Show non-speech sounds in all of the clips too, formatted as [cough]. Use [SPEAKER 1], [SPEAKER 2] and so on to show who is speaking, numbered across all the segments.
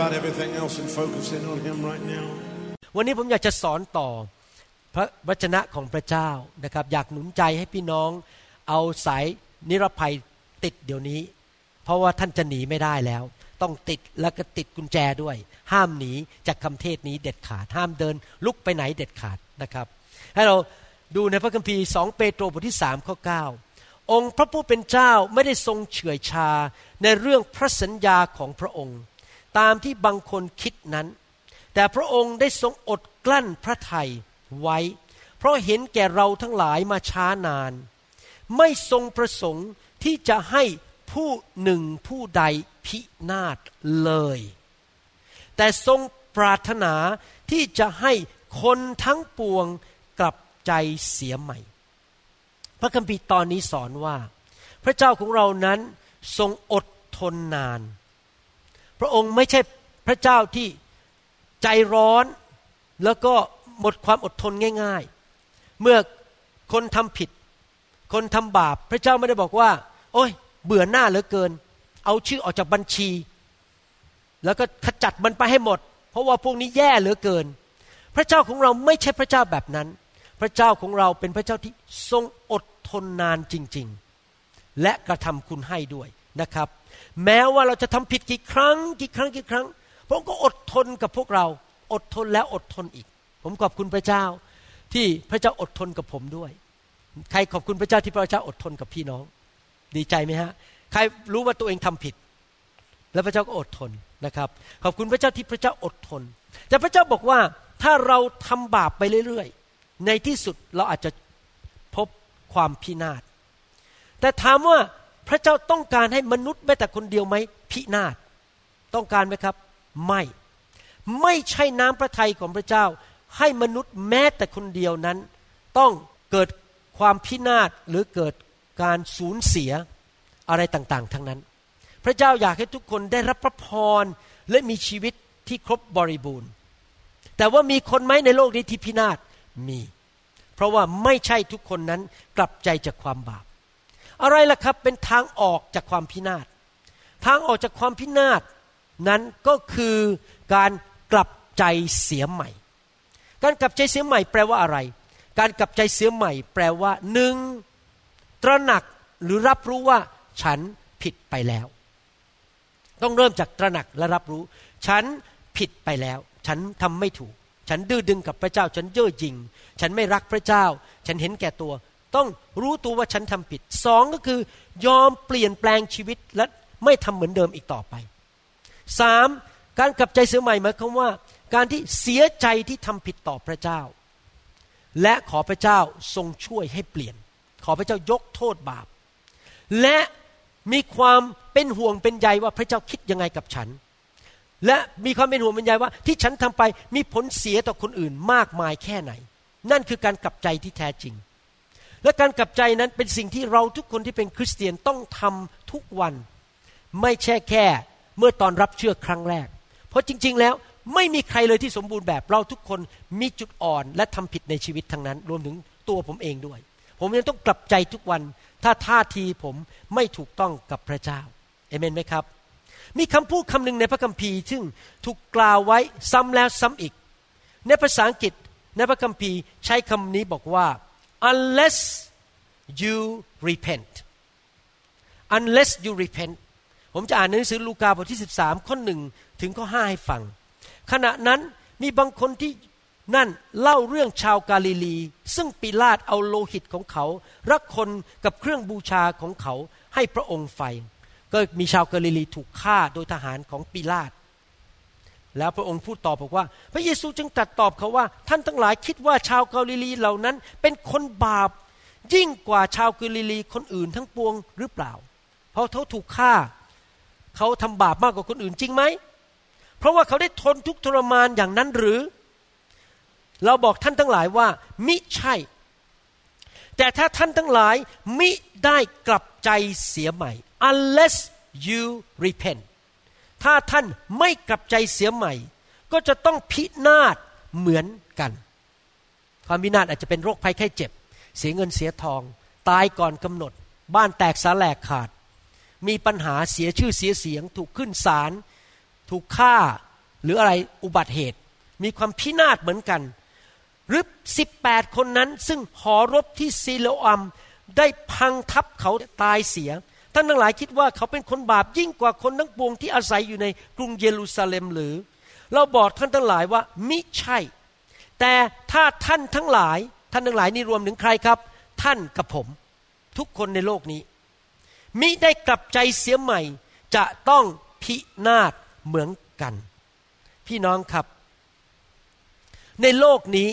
[SPEAKER 1] about everything else and focus in on Him right now.
[SPEAKER 2] วันนี้ผมอยากจะสอนต่อพระวจนะของพระเจ้านะครับ อยากหนุนใจให้พี่น้องเอาสายนิรภัยติดเดี๋ยวนี้ เพราะว่าท่านจะหนีไม่ได้แล้ว ต้องติดแล้วก็ติดกุญแจด้วย ห้ามหนีจากคำเทศนี้เด็ดขาด ห้ามเดินลุกไปไหนเด็ดขาดนะครับ ให้เราดูในพระคัมภีร์ 2 เปโตรบทที่3ข้อ9องค์พระผู้เป็นเจ้าไม่ได้ทรงเฉื่อยชาในเรื่องพระสัญญาของพระองค์ ตามที่บางคนคิดนั้น แต่พระองค์ได้ทรงอดกลั้นพระทัยไว้ เพราะเห็นแก่เราทั้งหลายมาช้านาน ไม่ทรงประสงค์ที่จะให้ผู้หนึ่งผู้ใดพินาศเลย แต่ทรงปรารถนาที่จะให้คนทั้งปวงกลับใจเสียใหม่ พระคัมภีร์ตอนนี้สอนว่า พระเจ้าของเรานั้นทรงอดทนนาน พระองค์ไม่ใช่พระเจ้าที่ใจร้อนแล้วก็หมดความอดทนง่าย ๆ เมื่อคนทำผิด คนทำบาป พระเจ้าไม่ได้บอกว่า โอ้ย เบื่อหน้าเหลือเกิน เอาชื่อออกจากบัญชี แล้วก็ขจัดมันไปให้หมด เพราะว่าพวกนี้แย่เหลือเกิน พระเจ้าของเราไม่ใช่พระเจ้าแบบนั้น พระเจ้าของเราเป็นพระเจ้าที่ทรงอดทนนานจริง ๆ และกระทำคุณให้ด้วย นะครับ แม้ว่าเราจะทำผิดกี่ครั้ง กี่ครั้งกี่ครั้งพระองค์ก็อดทนกับพวกเรา อดทนแล้วอดทนอีก ผมขอบคุณพระเจ้าที่พระเจ้าอดทนกับผมด้วย ใครขอบคุณพระเจ้าที่พระเจ้าอดทนกับพี่น้อง ดีใจไหมฮะ ใครรู้ว่าตัวเองทำผิด แล้วพระเจ้าก็อดทนนะครับ ขอบคุณพระเจ้าที่พระเจ้าอดทน แต่พระเจ้าบอกว่าถ้าเราทำบาปไปเรื่อยๆ ในที่สุดเราอาจจะพบความพินาศ แต่ถามว่า พระเจ้าต้องการให้มนุษย์แม้แต่คนเดียวไหมพินาศต้องการไหมครับ ไม่ ไม่ใช่น้ำพระทัยของพระเจ้า ให้มนุษย์แม้แต่คนเดียวนั้น ต้องเกิดความพินาศหรือเกิดการสูญเสียอะไรต่างๆ ทั้งนั้น พระเจ้าอยากให้ทุกคนได้รับพระพรและมีชีวิตที่ครบบริบูรณ์ แต่ว่ามีคนไหมในโลกนี้ที่พินาศมี เพราะว่าไม่ใช่ทุกคนนั้นกลับใจจากความบาป อะไรล่ะครับเป็นทางออกจากความพินาศ ทางออกจากความพินาศนั้นก็คือการกลับใจเสียใหม่ การกลับใจเสียใหม่แปลว่าอะไร การกลับใจเสียใหม่ แปลว่าหนึ่งตระหนักหรือรับรู้ว่าฉันผิดไปแล้ว ต้องเริ่มจากตระหนักและรับรู้ ฉันผิดไปแล้ว ฉันทำไม่ถูก ฉันดื้อดึงกับพระเจ้า ฉันเย่อหยิ่ง ฉันไม่รักพระเจ้า ฉันเห็นแก่ตัว ต้องรู้ตัวว่าฉันทำผิดสองก็คือยอมเปลี่ยนแปลงชีวิตและไม่ทำเหมือนเดิมอีกต่อไปสามการกลับใจเสียใหม่หมายความว่า การที่เสียใจที่ทำผิดต่อพระเจ้า และขอพระเจ้าทรงช่วยให้เปลี่ยน ขอพระเจ้ายกโทษบาป และมีความเป็นห่วงเป็นใยว่าพระเจ้าคิดยังไงกับฉัน และมีความเป็นห่วงเป็นใยว่า ที่ฉันทำไปมีผลเสียต่อคนอื่นมากมายแค่ไหน นั่นคือการกลับใจที่แท้จริง และการกลับใจนั้นเป็นสิ่งที่เราทุกคนที่เป็นคริสเตียนต้องทำทุกวัน ไม่ใช่แค่เมื่อตอนรับเชื่อครั้งแรก เพราะจริง ๆ แล้วไม่มีใครเลยที่สมบูรณ์แบบเราทุกคนมีจุดอ่อนและทำผิดในชีวิตทั้งนั้น รวมถึงตัวผมเองด้วย ผมยังต้องกลับใจทุกวัน ถ้าท่าทีผมไม่ถูกต้องกับพระเจ้าเอเมนไหมครับ มีคำพูดคำหนึ่งในพระคัมภีร์ซึ่งถูกกล่าวไว้ซ้ำแล้วซ้ำอีก ในภาษาอังกฤษในพระคัมภีร์ใช้คำนี้บอกว่า unless you repent unless you repent ผมจะอ่านหนังสือลูกาบทที่ 13 ข้อหนึ่งถึงข้อ5ให้ฟัง ขณะนั้นมีบางคนที่นั่นเล่าเรื่องชาวกาลิลี ซึ่งปิลาตเอาโลหิตของเขา รักคนกับเครื่องบูชาของเขาให้พระองค์ไฟ ก็มีชาวกาลิลีถูกฆ่าโดยทหารของปิลาต แล้วพระองค์พูดตอบบอกว่า พระเยซูจึงตรัสตอบเขาว่า ท่านทั้งหลายคิดว่าชาวกาลิลีเหล่านั้น เป็นคนบาปยิ่งกว่าชาวกาลิลีคนอื่นทั้งปวงหรือเปล่า เพราะเขาถูกฆ่า เขาทำบาปมากกว่าคนอื่นจริงไหม เพราะว่าเขาได้ทนทุกทรมานอย่างนั้นหรือ เราบอกท่านทั้งหลายว่า มิใช่ แต่ถ้าท่านทั้งหลายมิได้กลับใจเสียใหม่ unless you repent ถ้าท่านไม่กลับใจเสียใหม่ ก็จะต้องพินาศเหมือนกัน ความพินาศอาจจะเป็นโรคภัยไข้เจ็บ เสียเงินเสียทอง ตายก่อนกำหนด บ้านแตกสาแหลกขาด มีปัญหาเสียชื่อเสียเสียง ถูกขึ้นศาลถูกฆ่าหรืออะไรอุบัติเหตุ มีความพินาศเหมือนกันหรือสิบแปดคนนั้นซึ่งหอรบที่ซีโลอัมได้พังทับเขาตายเสีย ท่านทั้งหลายคิดว่าเขาเป็นคนบาปยิ่งกว่าคนทั้งปวงที่อาศัยอยู่ในกรุงเยรูซาเล็มหรือ เราบอกท่านทั้งหลายว่ามิใช่ แต่ถ้าท่านทั้งหลาย ท่านทั้งหลายนี่รวมถึงใครครับ ท่านกับผม ทุกคนในโลกนี้ มิได้กลับใจเสียใหม่ จะต้องพินาศเหมือนกัน พี่น้องครับ ในโลกนี้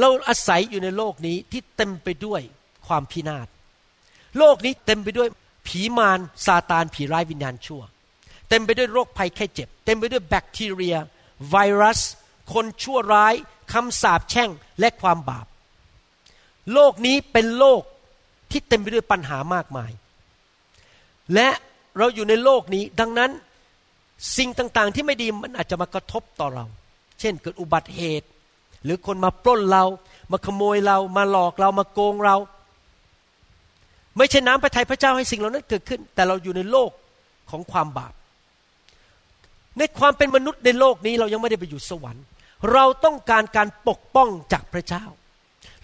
[SPEAKER 2] เราอาศัยอยู่ในโลกนี้ที่เต็มไปด้วยความพินาศ โลกนี้เต็มไปด้วยผีมารซาตานผีร้ายวิญญาณชั่ว เต็มไปด้วยโรคภัยแค่เจ็บ เต็มไปด้วยแบคทีเรีย ไวรัส คนชั่วร้ายคำสาปแช่งและความบาป โลกนี้เป็นโลกที่เต็มไปด้วยปัญหามากมาย และเราอยู่ในโลกนี้ดังนั้นสิ่งต่างๆ ที่ไม่ดีมันอาจจะมากระทบต่อเรา เช่นเกิดอุบัติเหตุ หรือคนมาปล้นเรา มาขโมยเรา มาหลอกเรา มาโกงเรา ไม่ใช่น้ำพระทัยพระเจ้าให้สิ่งเหล่านั้นเกิดขึ้น แต่เราอยู่ในโลกของความบาป ในความเป็นมนุษย์ในโลกนี้เรายังไม่ได้ไปอยู่สวรรค์ เราต้องการการปกป้องจากพระเจ้า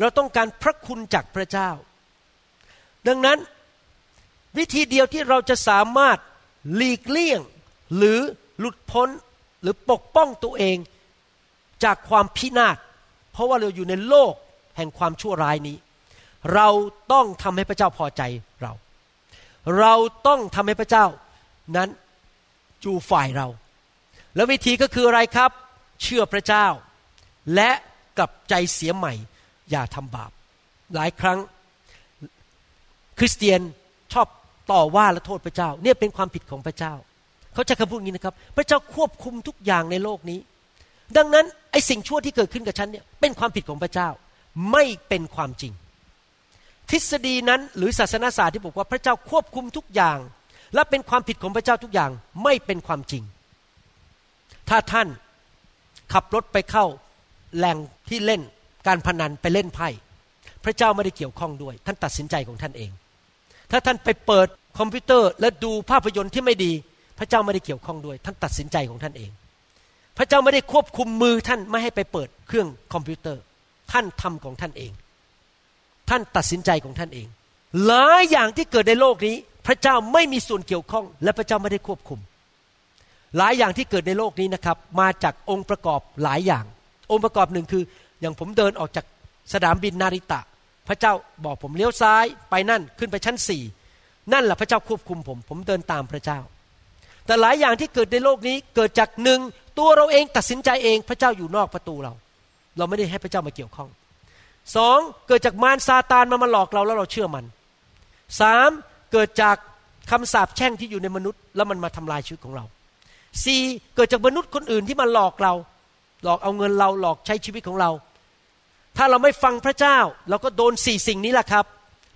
[SPEAKER 2] เราต้องการพระคุณจากพระเจ้า ดังนั้นวิธีเดียวที่เราจะสามารถหลีกเลี่ยง หรือหลุดพ้นหรือปกป้องตัวเองจากความพินาศเพราะว่าเราอยู่ในโลกแห่งความชั่วร้ายนี้ เราต้องทำให้พระเจ้าพอใจเรา เราต้องทำให้พระเจ้านั้นจูฝ่ายเรา แล้ววิธีก็คืออะไรครับ เชื่อพระเจ้า และกลับใจเสียใหม่ อย่าทำบาป หลายครั้ง คริสเตียนชอบต่อว่าและโทษพระเจ้า เนี่ยเป็นความผิดของพระเจ้า เขาจะคำพูดงี้นะครับ พระเจ้าควบคุมทุกอย่างในโลกนี้ ดังนั้นไอ้สิ่งชั่วที่เกิดขึ้นกับฉันเนี่ยเป็นความผิดของพระเจ้า ไม่เป็นความจริง ทฤษฎีนั้นหรือศาสนาศาสตร์ที่บอกว่าพระเจ้าควบคุมทุกอย่าง และเป็นความผิดของพระเจ้าทุกอย่างไม่เป็นความจริง ถ้าท่านขับรถไปเข้าแหล่งที่เล่นการพนันไปเล่นไพ่พระเจ้าไม่ได้เกี่ยวข้องด้วย ท่านตัดสินใจของท่านเอง ถ้าท่านไปเปิดคอมพิวเตอร์และดูภาพยนตร์ที่ไม่ดี พระเจ้าไม่ได้เกี่ยวข้องด้วย ท่านตัดสินใจของท่านเอง พระเจ้าไม่ได้ควบคุมมือท่านไม่ให้ไปเปิดเครื่องคอมพิวเตอร์ ท่านทำของท่านเอง ท่านตัดสินใจของท่านเอง หลายอย่างที่เกิดในโลกนี้ พระเจ้าไม่มีส่วนเกี่ยวข้อง และพระเจ้าไม่ได้ควบคุม หลายอย่างที่เกิดในโลกนี้นะครับ มาจากองค์ประกอบหลายอย่าง องค์ประกอบหนึ่งคือ อย่างผมเดินออกจากสนามบินนาริตะ พระเจ้าบอกผมเลี้ยวซ้ายไปนั่นขึ้นไปชั้นสี่นั่นแหละพระเจ้าควบคุมผม ผมเดินตามพระเจ้า แต่หลายอย่างที่เกิดในโลกนี้เกิดจากหนึ่งตัวเราเองตัดสินใจเองพระเจ้าอยู่นอกประตูเรา เราไม่ได้ให้พระเจ้ามาเกี่ยวข้อง สองเกิดจากมารซาตานมามาหลอกเราแล้วเราเชื่อมันสามเกิดจากคำสาปแช่งที่อยู่ในมนุษย์ แล้วมันมาทำลายชีวิตของเราสี่เกิดจากมนุษย์คนอื่นที่มาหลอกเรา หลอกเอาเงินเราหลอกใช้ชีวิตของเรา ถ้าเราไม่ฟังพระเจ้า เราก็โดนสี่สิ่งนี้แหละครับ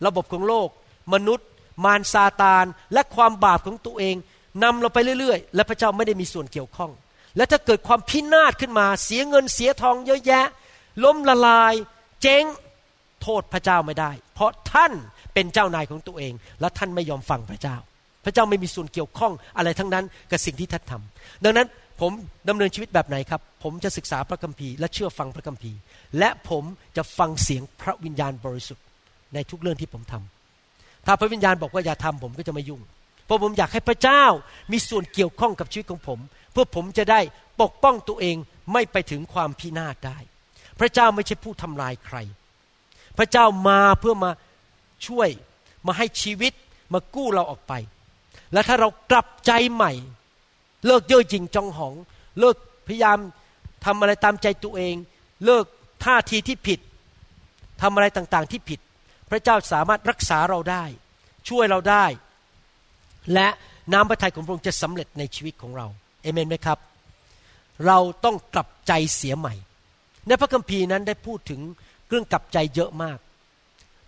[SPEAKER 2] ระบบของโลก มนุษย์ มารซาตาน และความบาปของตัวเองนำเราไปเรื่อยๆ และพระเจ้าไม่ได้มีส่วนเกี่ยวข้อง และถ้าเกิดความพินาศขึ้นมา เสียเงินเสียทองเยอะแยะ ล้มละลาย เจ๊งโทษพระเจ้าไม่ได้ เพราะท่านเป็นเจ้านายของตัวเอง และท่านไม่ยอมฟังพระเจ้า พระเจ้าไม่มีส่วนเกี่ยวข้องอะไรทั้งนั้นกับสิ่งที่ท่านทำดังนั้นผมดำเนินชีวิตแบบไหนครับ ผมจะศึกษาพระคัมภีร์และเชื่อฟังพระคัมภีร์ และผมจะฟังเสียงพระวิญญาณบริสุทธิ์ในทุกเรื่องที่ผมทำถ้าพระวิญญาณบอกว่าอย่าทำผมก็จะไม่ยุ่ง เพราะผมอยากให้พระเจ้ามีส่วนเกี่ยวข้องกับชีวิตของผม เพื่อผมจะได้ปกป้องตัวเองไม่ไปถึงความพินาศได้ พระเจ้าไม่ใช่ผู้ทำลายใคร พระเจ้ามาเพื่อมาช่วยมาให้ชีวิตมากู้เราออกไป และถ้าเรากลับใจใหม่ เลิกเย่อหยิ่งจองหอง เลิกพยายามทำอะไรตามใจตัวเอง เลิกท่าทีที่ผิดทำอะไรต่างๆที่ผิด พระเจ้าสามารถรักษาเราได้ ช่วยเราได้ และน้ำพระทัยของพระองค์จะสำเร็จในชีวิตของเราเอเมนไหมครับ เราต้องกลับใจเสียใหม่ ในพระคัมภีร์นั้นได้พูดถึงเรื่องกลับใจเยอะมาก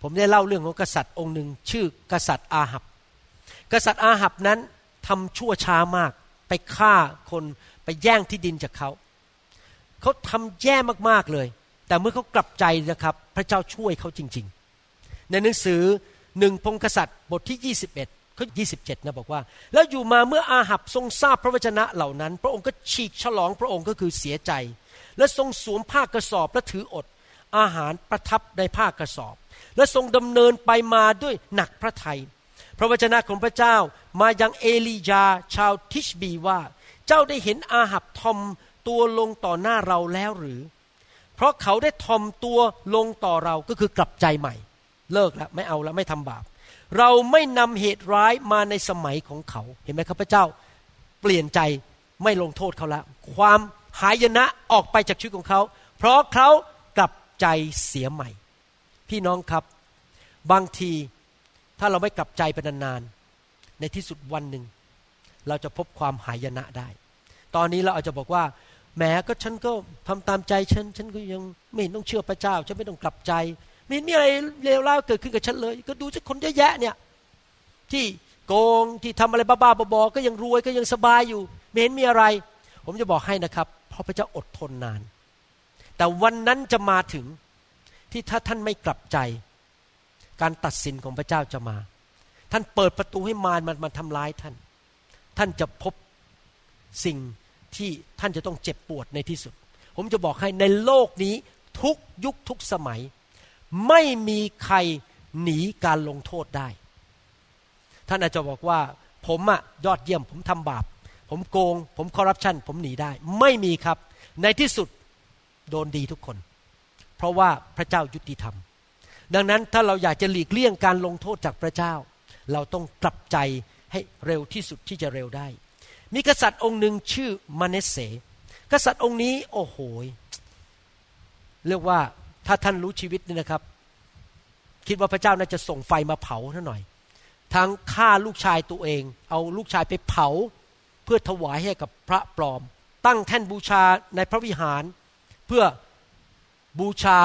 [SPEAKER 2] ผมได้เล่าเรื่องของกษัตริย์องค์หนึ่งชื่อกษัตริย์อาหับ กษัตริย์อาหับนั้นทำชั่วช้ามาก ไปฆ่าคนไปแย่งที่ดินจากเขา เขาทำแย่มากๆเลย แต่เมื่อเขากลับใจนะครับ พระเจ้าช่วยเขาจริง ๆ ในหนังสือหนึ่งพงกษัตริย์บทที่ 21ข้อ27 นะบอกว่า แล้วอยู่มาเมื่ออาหับทรงทราบพระวจนะเหล่านั้น พระองค์ก็ฉีกฉลองพระองค์ก็คือเสียใจ และทรงสวมผ้ากระสอบและถืออด อาหารประทับในผ้ากระสอบ และทรงดำเนินไปมาด้วยหนักพระทัยพระวจนะของพระเจ้ามายังเอลียาชาวทิชบีว่า เจ้าได้เห็นอาหับทอมตัวลงต่อหน้าเราแล้วหรือ เพราะเขาได้ทอมตัวลงต่อเราก็คือกลับใจใหม่ เลิกแล้วไม่เอาแล้วไม่ทำบาป เราไม่นำเหตุร้ายมาในสมัยของเขา เห็นไหมครับพระเจ้า เปลี่ยนใจไม่ลงโทษเขาแล้วความ หายนะออกไปจากชีวิตของเขา เพราะเขากลับใจเสียใหม่ พี่น้องครับ บางทีถ้าเราไม่กลับใจไปนานๆในที่สุดวันหนึ่ง เราจะพบความหายนะได้ ตอนนี้เราอาจจะบอกว่าแหมก็ฉันก็ทำตามใจฉัน ฉันก็ยังไม่ต้องเชื่อพระเจ้า ฉันไม่ต้องกลับใจ ไม่มีอะไรเลวร้ายเกิดขึ้นกับฉันเลย ก็ดูสักคนเยอะแยะเนี่ย ที่โกงที่ทำอะไรบ้าๆบอๆก็ยังรวยก็ยังสบายอยู่ไม่เห็นมีอะไร ผมจะบอกให้นะครับเพราะพระเจ้าอดทนนาน แต่วันนั้นจะมาถึงที่ถ้าท่านไม่กลับใจ การตัดสินของพระเจ้าจะมา ท่านเปิดประตูให้มารมันมาทำร้ายท่าน ท่านจะพบสิ่งที่ท่านจะต้องเจ็บปวดในที่สุด ผมจะบอกให้ในโลกนี้ทุกยุคทุกสมัย ไม่มีใครหนีการลงโทษได้ ท่านอาจจะบอกว่า ผมอะยอดเยี่ยมผมทำบาป ผมโกง ผมคอร์รัปชันผมหนีได้ ไม่มีครับ ในที่สุดโดนดีทุกคน เพราะว่าพระเจ้ายุติธรรม ดังนั้นถ้าเราอยากจะหลีกเลี่ยงการลงโทษจากพระเจ้า เราต้องกลับใจให้เร็วที่สุดที่จะเร็วได้ มีกษัตริย์องค์หนึ่งชื่อมาเนเสกษัตริย์องค์นี้ โอ้โหเรียกว่าถ้าท่านรู้ชีวิตนี่นะครับ คิดว่าพระเจ้าน่าจะส่งไฟมาเผาท่านหน่อย ทั้งฆ่าลูกชายตัวเอง เอาลูกชายไปเผา เพื่อถวายให้กับพระปลอม ตั้งแท่นบูชาในพระวิหาร เพื่อบูชา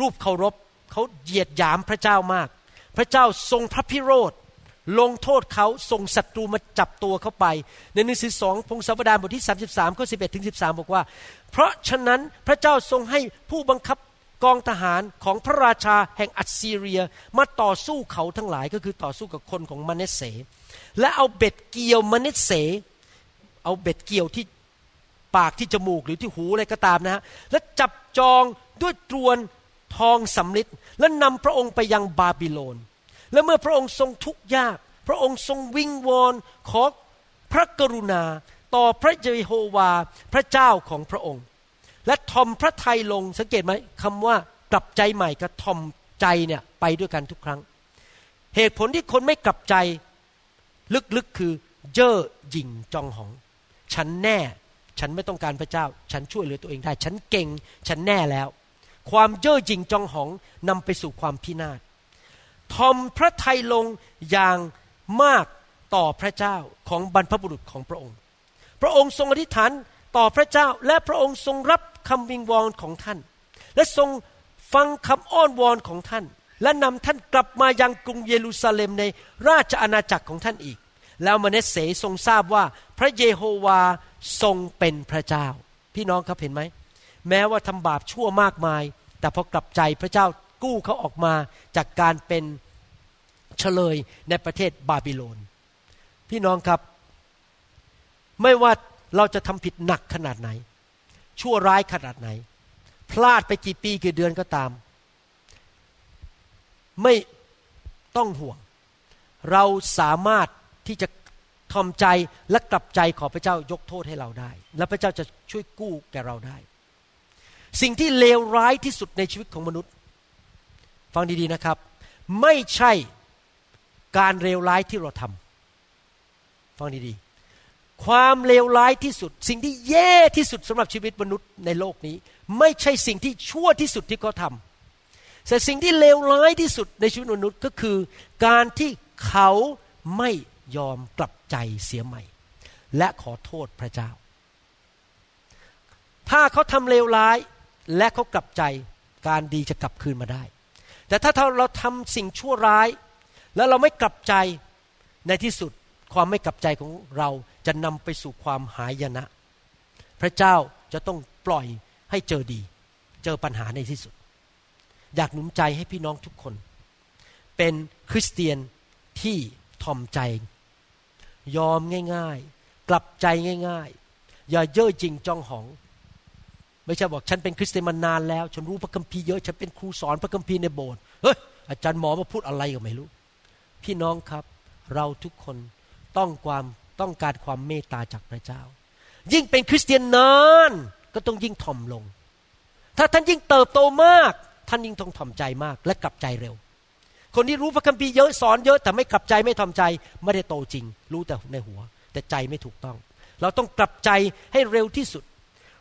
[SPEAKER 2] รูปเคารพเขาเหยียดหยามพระเจ้ามาก พระเจ้าทรงพระพิโรธลงโทษเขาส่งศัตรูมาจับตัวเขาไป ในหนังสือสองพงศาวดารบทที่ 33ข้อ11ถึง13 บอกว่า เพราะฉะนั้นพระเจ้าทรงให้ผู้บังคับกองทหารของพระราชาแห่งอัสซีเรียมาต่อสู้เขาทั้งหลายก็คือต่อสู้กับคนของมาเนเส และเอาเบ็ดเกี่ยวมาเนเส เอาเบ็ดเกี่ยวที่ปากที่จมูกหรือที่หูอะไรก็ตามนะฮะและจับจองด้วยตรวนทองสำลิดและนำพระองค์ไปยังบาบิโลน และเมื่อพระองค์ทรงทุกข์ยาก พระองค์ทรงวิงวอนขอพระกรุณาต่อพระเยโฮวาพระเจ้าของพระองค์ และทอมพระทัยลงสังเกตไหมคำว่ากลับใจใหม่กับทอมใจเนี่ยไปด้วยกันทุกครั้ง เหตุผลที่คนไม่กลับใจ ลึกๆคือเย่อหยิ่งจองหอง ฉันแน่ ฉันไม่ต้องการพระเจ้า ฉันช่วยเหลือตัวเองได้ ฉันเก่ง ฉันแน่แล้ว ความเย่อหยิ่งจองหองนำไปสู่ความพินาศทอมพระทัยลงอย่างมากต่อพระเจ้าของบรรพบุรุษของพระองค์ พระองค์ทรงอธิษฐานต่อพระเจ้าและพระองค์ทรงรับคำวิงวอนของท่าน และทรงฟังคำอ้อนวอนของท่าน และนำท่านกลับมายังกรุงเยรูซาเล็มในราชอาณาจักรของท่านอีก แล้วมเนสเสทรงทราบว่าพระเยโฮวาทรงเป็นพระเจ้า พี่น้องครับเห็นไหม แม้ว่าทำบาปชั่วมากมาย แต่พอกลับใจพระเจ้ากู้เขาออกมาจากการเป็นเฉลยในประเทศบาบิโลน พี่น้องครับ ไม่ว่าเราจะทำผิดหนักขนาดไหน ชั่วร้ายขนาดไหน พลาดไปกี่ปีกี่เดือนก็ตาม ไม่ต้องห่วง เราสามารถ ที่จะทอมใจและกลับใจขอพระเจ้ายกโทษให้เราได้ และพระเจ้าจะช่วยกู้แก่เราได้ สิ่งที่เลวร้ายที่สุดในชีวิตของมนุษย์ ฟังดีๆนะครับ ไม่ใช่การเลวร้ายที่เราทำฟังดีๆ ความเลวร้ายที่สุด สิ่งที่แย่ที่สุดสำหรับชีวิตมนุษย์ในโลกนี้ ไม่ใช่สิ่งที่ชั่วที่สุดที่เขาทำแต่สิ่งที่เลวร้ายที่สุดในชีวิตมนุษย์ก็คือ การที่เขาไม่ ยอมกลับใจเสียใหม่ และขอโทษพระเจ้า ถ้าเขาทำเลวร้ายและเขากลับใจการดีจะกลับคืนมาได้ แต่ถ้าเราทำสิ่งชั่วร้าย แล้วเราไม่กลับใจในที่สุดความไม่กลับใจของเราจะนำไปสู่ความหายนะ พระเจ้าจะต้องปล่อยให้เจอดี เจอปัญหาในที่สุด อยากหนุนใจให้พี่น้องทุกคน เป็นคริสเตียนที่ทอมใจ ยอมง่ายๆ กลับใจง่ายๆ อย่าเย่อจริงจองหอง ไม่ใช่บอกฉันเป็นคริสเตียนมานานแล้ว ฉันรู้พระคัมภีร์เยอะ ฉันเป็นครูสอนพระคัมภีร์ในโบสถ์ เฮ้ย อาจารย์หมอมาพูดอะไรก็ไม่รู้ พี่น้องครับ เราทุกคนต้องความต้องการความเมตตาจากพระเจ้า ยิ่งเป็นคริสเตียนนานก็ต้องยิ่งถ่อมลง ถ้าท่านยิ่งเติบโตมาก ท่านยิ่งต้องถ่อมใจมากและกลับใจเร็ว คนที่รู้พระคัมภีร์เยอะสอนเยอะแต่ไม่กลับใจไม่ถ่อมใจ ไม่ได้โตจริง รู้แต่ในหัว แต่ใจไม่ถูกต้อง เราต้องกลับใจให้เร็วที่สุด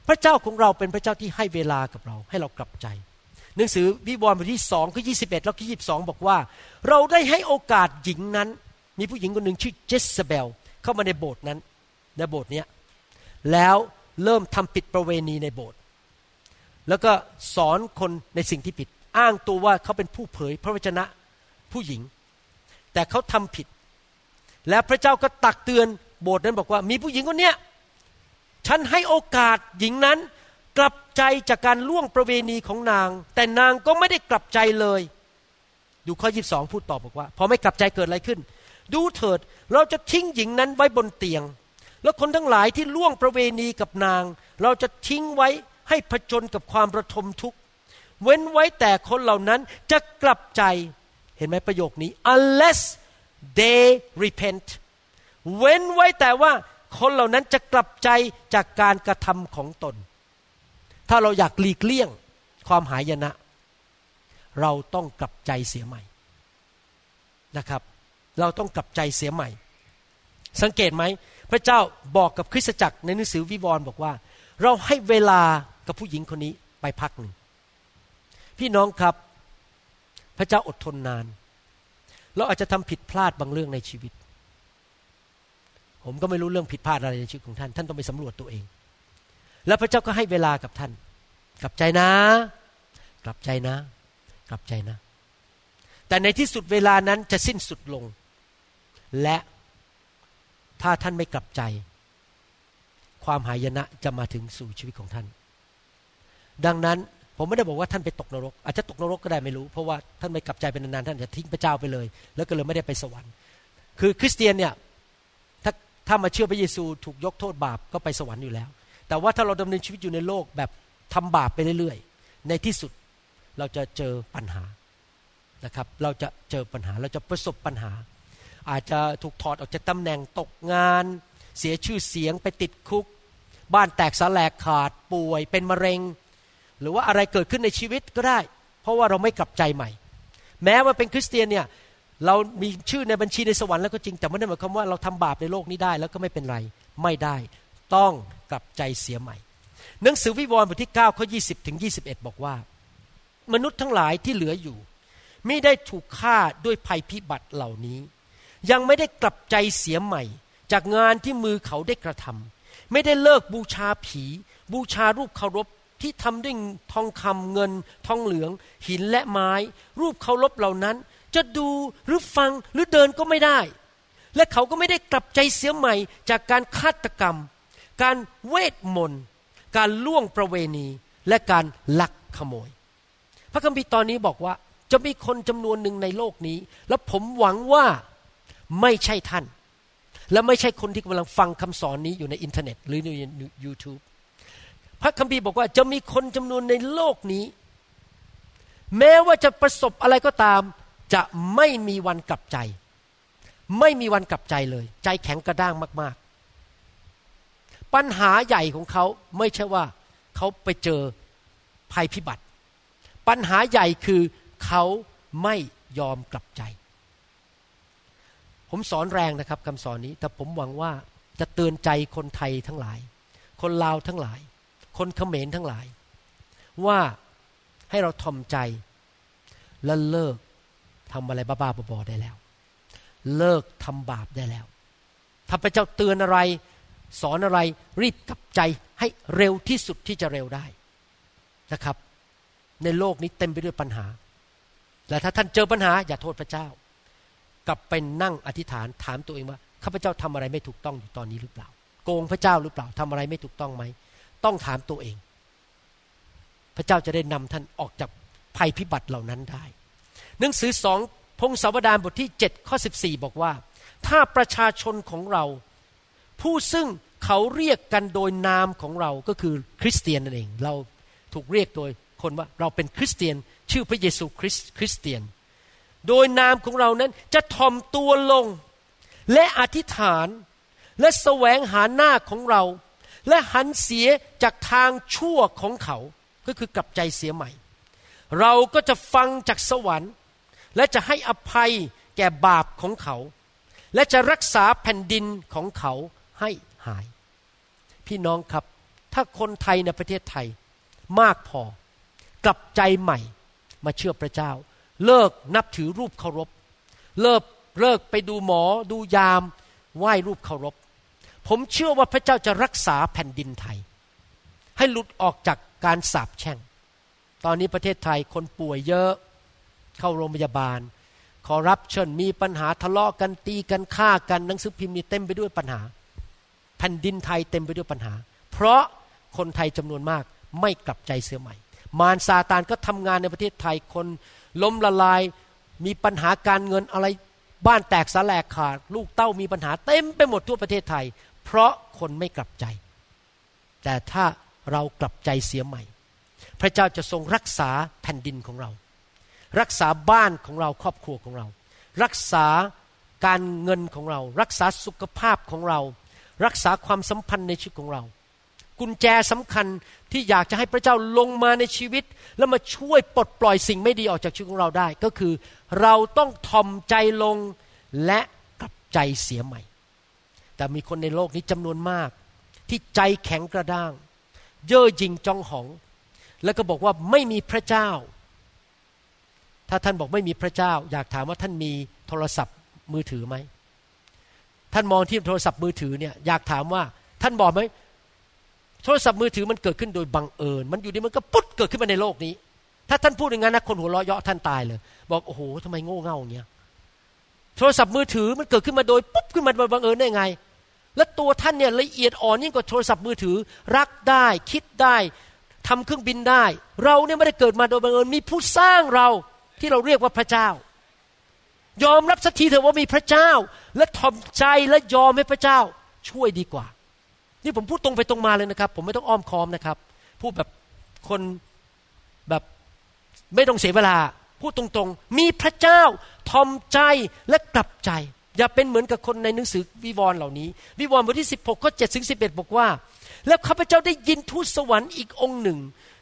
[SPEAKER 2] พระเจ้าของเราเป็นพระเจ้าที่ให้เวลากับเรา ให้เรากลับใจ หนังสือวิวรณ์บทที่สองข้อยี่สิบเอ็ดแล้วข้อยีบสองบอกว่า เราได้ให้โอกาสหญิงนั้น มีผู้หญิงคนหนึ่งชื่อเจสเบลเข้ามาในโบสถ์นั้น ในโบสถ์เนี้ยแล้วเริ่มทำผิดประเวณีในโบสถ์แล้วก็สอนคนในสิ่งที่ผิด อ้างตัวว่าเขาเป็นผู้เผยพระวจนะ ผู้หญิง แต่เขาทำผิด แล้วพระเจ้าก็ตักเตือนโบสถ์นั้นบอกว่า มีผู้หญิงคนเนี้ยฉันให้โอกาสหญิงนั้น กลับใจจากการล่วงประเวณีของนาง แต่นางก็ไม่ได้กลับใจเลย ดูข้อยีบสองพูดตอบบอกว่า พอไม่กลับใจเกิดอะไรขึ้น ดูเถิดเราจะทิ้งหญิงนั้นไว้บนเตียง แล้วคนทั้งหลายที่ล่วงประเวณีกับนาง เราจะทิ้งไว้ให้ผจญกับความประทมทุกข์เว้นไว้แต่คนเหล่านั้นจะกลับใจ เห็นไหมประโยคนี้ unless they repent เว้นไว้แต่ว่าคนเหล่านั้นจะกลับใจจากการกระทำของตน ถ้าเราอยากหลีกเลี่ยงความหายนะ เราต้องกลับใจเสียใหม่นะครับ เราต้องกลับใจเสียใหม่ สังเกตไหม พระเจ้าบอกกับคริสตจักรในหนังสือวิวรณ์บอกว่า เราให้เวลากับผู้หญิงคนนี้ไปพักหนึ่งพี่น้องครับ ระเจ้าอดทนนาน เราอาจจะทำผิดพลาดบางเรื่องในชีวิต ผมก็ไม่รู้เรื่องผิดพลาดอะไรในชีวิตของท่าน ท่านต้องไปสำรวจตัวเอง แล้วพระเจ้าก็ให้เวลากับท่าน กลับใจนะ กลับใจนะ กลับใจนะ แต่ในที่สุดเวลานั้นจะสิ้นสุดลง และถ้าท่านไม่กลับใจ ความหายนะจะมาถึงสู่ชีวิตของท่าน ดังนั้น ผมไม่ได้บอกว่าท่านไปตกนรก อาจจะตกนรกก็ได้ไม่รู้ เพราะว่าท่านไม่กลับใจเป็นนานๆท่านจะทิ้งพระเจ้าไปเลย แล้วก็เลยไม่ได้ไปสวรรค์ คือคริสเตียนเนี่ยถ้าถ้ามาเชื่อพระเยซูถูกยกโทษบาปก็ไปสวรรค์อยู่แล้ว แต่ว่าถ้าเราดำเนินชีวิตอยู่ในโลกแบบทำบาปไปเรื่อยๆ ในที่สุดเราจะเจอปัญหานะครับ เราจะเจอปัญหาเราจะประสบปัญหา อาจจะถูกถอดออกจากตำแหน่งตกงาน เสียชื่อเสียงไปติดคุก บ้านแตกสแลายขาดป่วยเป็นมะเร็ง หรือว่าอะไรเกิดขึ้นในชีวิตก็ได้ เพราะว่าเราไม่กลับใจใหม่ แม้ว่าเป็นคริสเตียนเนี่ยเรามีชื่อในบัญชีในสวรรค์แล้วก็จริงแต่ไม่ได้หมายความว่าเราทำบาปในโลกนี้ได้แล้วก็ไม่เป็นไรไม่ได้ ต้องกลับใจเสียใหม่ หนังสือวิวรณ์บทที่9ข้อ20ถึง21 บอกว่า มนุษย์ทั้งหลายที่เหลืออยู่ ไม่ได้ถูกฆ่าด้วยภัยพิบัติเหล่านี้ ยังไม่ได้กลับใจเสียใหม่ จากงานที่มือเขาได้กระทำไม่ได้เลิกบูชาผี บูชารูปเคารพ ที่ทำด้วยทองคำเงิน ทองเหลือง หินและไม้ รูปเคารพเหล่านั้น จะดูหรือฟังหรือเดินก็ไม่ได้ และเขาก็ไม่ได้กลับใจเสียใหม่จากการฆาตกรรม การเวทมนต์การล่วงประเวณีและการลักขโมย พระคัมภีร์ตอนนี้บอกว่าจะมีคนจำนวนหนึ่งในโลกนี้ และผมหวังว่าไม่ใช่ท่าน และไม่ใช่คนที่กำลังฟังคำสอนนี้อยู่ในอินเทอร์เน็ต หรือใน YouTube พระคัมภีร์บอกว่าจะมีคนจำนวนในโลกนี้ แม้ว่าจะประสบอะไรก็ตาม จะไม่มีวันกลับใจ ไม่มีวันกลับใจเลย ใจแข็งกระด้างมากๆ ปัญหาใหญ่ของเขาไม่ใช่ว่าเขาไปเจอภัยพิบัติ ปัญหาใหญ่คือเขาไม่ยอมกลับใจ ผมสอนแรงนะครับคำสอนนี้ แต่ผมหวังว่าจะเตือนใจคนไทยทั้งหลาย คนลาวทั้งหลาย คนเขมรทั้งหลาย ว่าให้เราทอมใจ และเลิกทำอะไรบ้าๆบอๆได้แล้ว เลิกทำบาปได้แล้วถ้าพระเจ้าเตือนอะไร สอนอะไรรีบกลับใจให้เร็วที่สุดที่จะเร็วได้นะครับ ในโลกนี้เต็มไปด้วยปัญหา และถ้าท่านเจอปัญหาอย่าโทษพระเจ้า กลับไปนั่งอธิษฐานถามตัวเองว่าข้าพเจ้าทำอะไรไม่ถูกต้องอยู่ตอนนี้หรือเปล่า โกงพระเจ้าหรือเปล่าทำอะไรไม่ถูกต้องไหม ต้องถามตัวเอง พระเจ้าจะได้นำท่านออกจากภัยพิบัติเหล่านั้นได้ หนังสือสองพงศาวดารบทที่7ข้อ14 บอกว่า ถ้าประชาชนของเรา ผู้ซึ่งเขาเรียกกันโดยนามของเราก็คือคริสเตียนนั่นเอง เราถูกเรียกโดยคนว่าเราเป็นคริสเตียน ชื่อพระเยซูคริสคริสเตียน โดยนามของเรานั้นจะทอมตัวลง และอธิษฐานและแสวงหาหน้าของเรา และหันเสียจากทางชั่วของเขาก็คือกลับใจเสียใหม่ เราก็จะฟังจากสวรรค์ และจะให้อภัยแก่บาปของเขา และจะรักษาแผ่นดินของเขาให้หาย พี่น้องครับ ถ้าคนไทยในประเทศไทยมากพอกลับใจใหม่มาเชื่อพระเจ้า เลิกนับถือรูปเคารพ เลิกเลิกไปดูหมอดูยามไหว้รูปเคารพ ผมเชื่อว่าพระเจ้าจะรักษาแผ่นดินไทย ให้หลุดออกจากการสาปแช่ง ตอนนี้ประเทศไทยคนป่วยเยอะเข้าโรงพยาบาลขอรับเชิญมีปัญหาทะเลาะกันตีกันฆ่ากันหนังสือพิมพ์มีเต็มไปด้วยปัญหา แผ่นดินไทยเต็มไปด้วยปัญหา เพราะคนไทยจำนวนมากไม่กลับใจเสียใหม่ มารซาตานก็ทำงานในประเทศไทยคนล้มละลายมีปัญหาการเงินอะไรบ้านแตกสาแลกขาด ลูกเต้ามีปัญหาเต็มไปหมดทั่วประเทศไทย เพราะคนไม่กลับใจ แต่ถ้าเรากลับใจเสียใหม่ พระเจ้าจะทรงรักษาแผ่นดินของเรา รักษาบ้านของเราครอบครัวของเรา รักษาการเงินของเรา รักษาสุขภาพของเรา รักษาความสัมพันธ์ในชีวิตของเรา กุญแจสำคัญที่อยากจะให้พระเจ้าลงมาในชีวิต แล้วมาช่วยปลดปล่อยสิ่งไม่ดีออกจากชีวิตของเราได้ ก็คือ เราต้องทอมใจลงและกลับใจเสียใหม่ แต่มีคนในโลกนี้จำนวนมาก ที่ใจแข็งกระด้าง เย่อหยิ่งจองหอง แล้วก็บอกว่าไม่มีพระเจ้า ถ้าท่านบอกไม่มีพระเจ้า อยากถามว่าท่านมีโทรศัพท์มือถือไหมท่านมองที่โทรศัพท์มือถือเนี่ยอยากถามว่าท่านบอกไหมโทรศัพท์มือถือมันเกิดขึ้นโดยบังเอิญ มันอยู่ดีมันก็ปุ๊บเกิดขึ้นมาในโลกนี้ ถ้าท่านพูดอย่างนั้นนะคนหัวเราะเยาะท่านตายเลย บอกโอ้โหทำไมโง่เง่าอย่างเงี้ยโทรศัพท์มือถือมันเกิดขึ้นมาโดยปุ๊บขึ้นมาโดยบังเอิญได้ไง แล้วตัวท่านเนี่ยละเอียดอ่อนยิ่งกว่าโทรศัพท์มือถือ รักได้คิดได้ทำเครื่องบินได้ เราเนี่ยไม่ได้เกิดมาโดยบังเอิญมีผู้สร้างเราที่เราเรียกว่าพระเจ้า ยอมรับสักทีเถอะว่ามีพระเจ้า และทอมใจและยอมให้พระเจ้าช่วยดีกว่า นี่ผมพูดตรงไปตรงมาเลยนะครับ ผมไม่ต้องอ้อมค้อมนะครับ พูดแบบคนแบบไม่ต้องเสียเวลา พูดตรงๆ มีพระเจ้าทอมใจและกลับใจ อย่าเป็นเหมือนกับคนในหนังสือวิวรณ์เหล่านี้ วิวรณ์บทที่ 16ข้อ7ถึง11 บอกว่า แล้วข้าพเจ้าได้ยินทูตสวรรค์อีกองค์หนึ่ง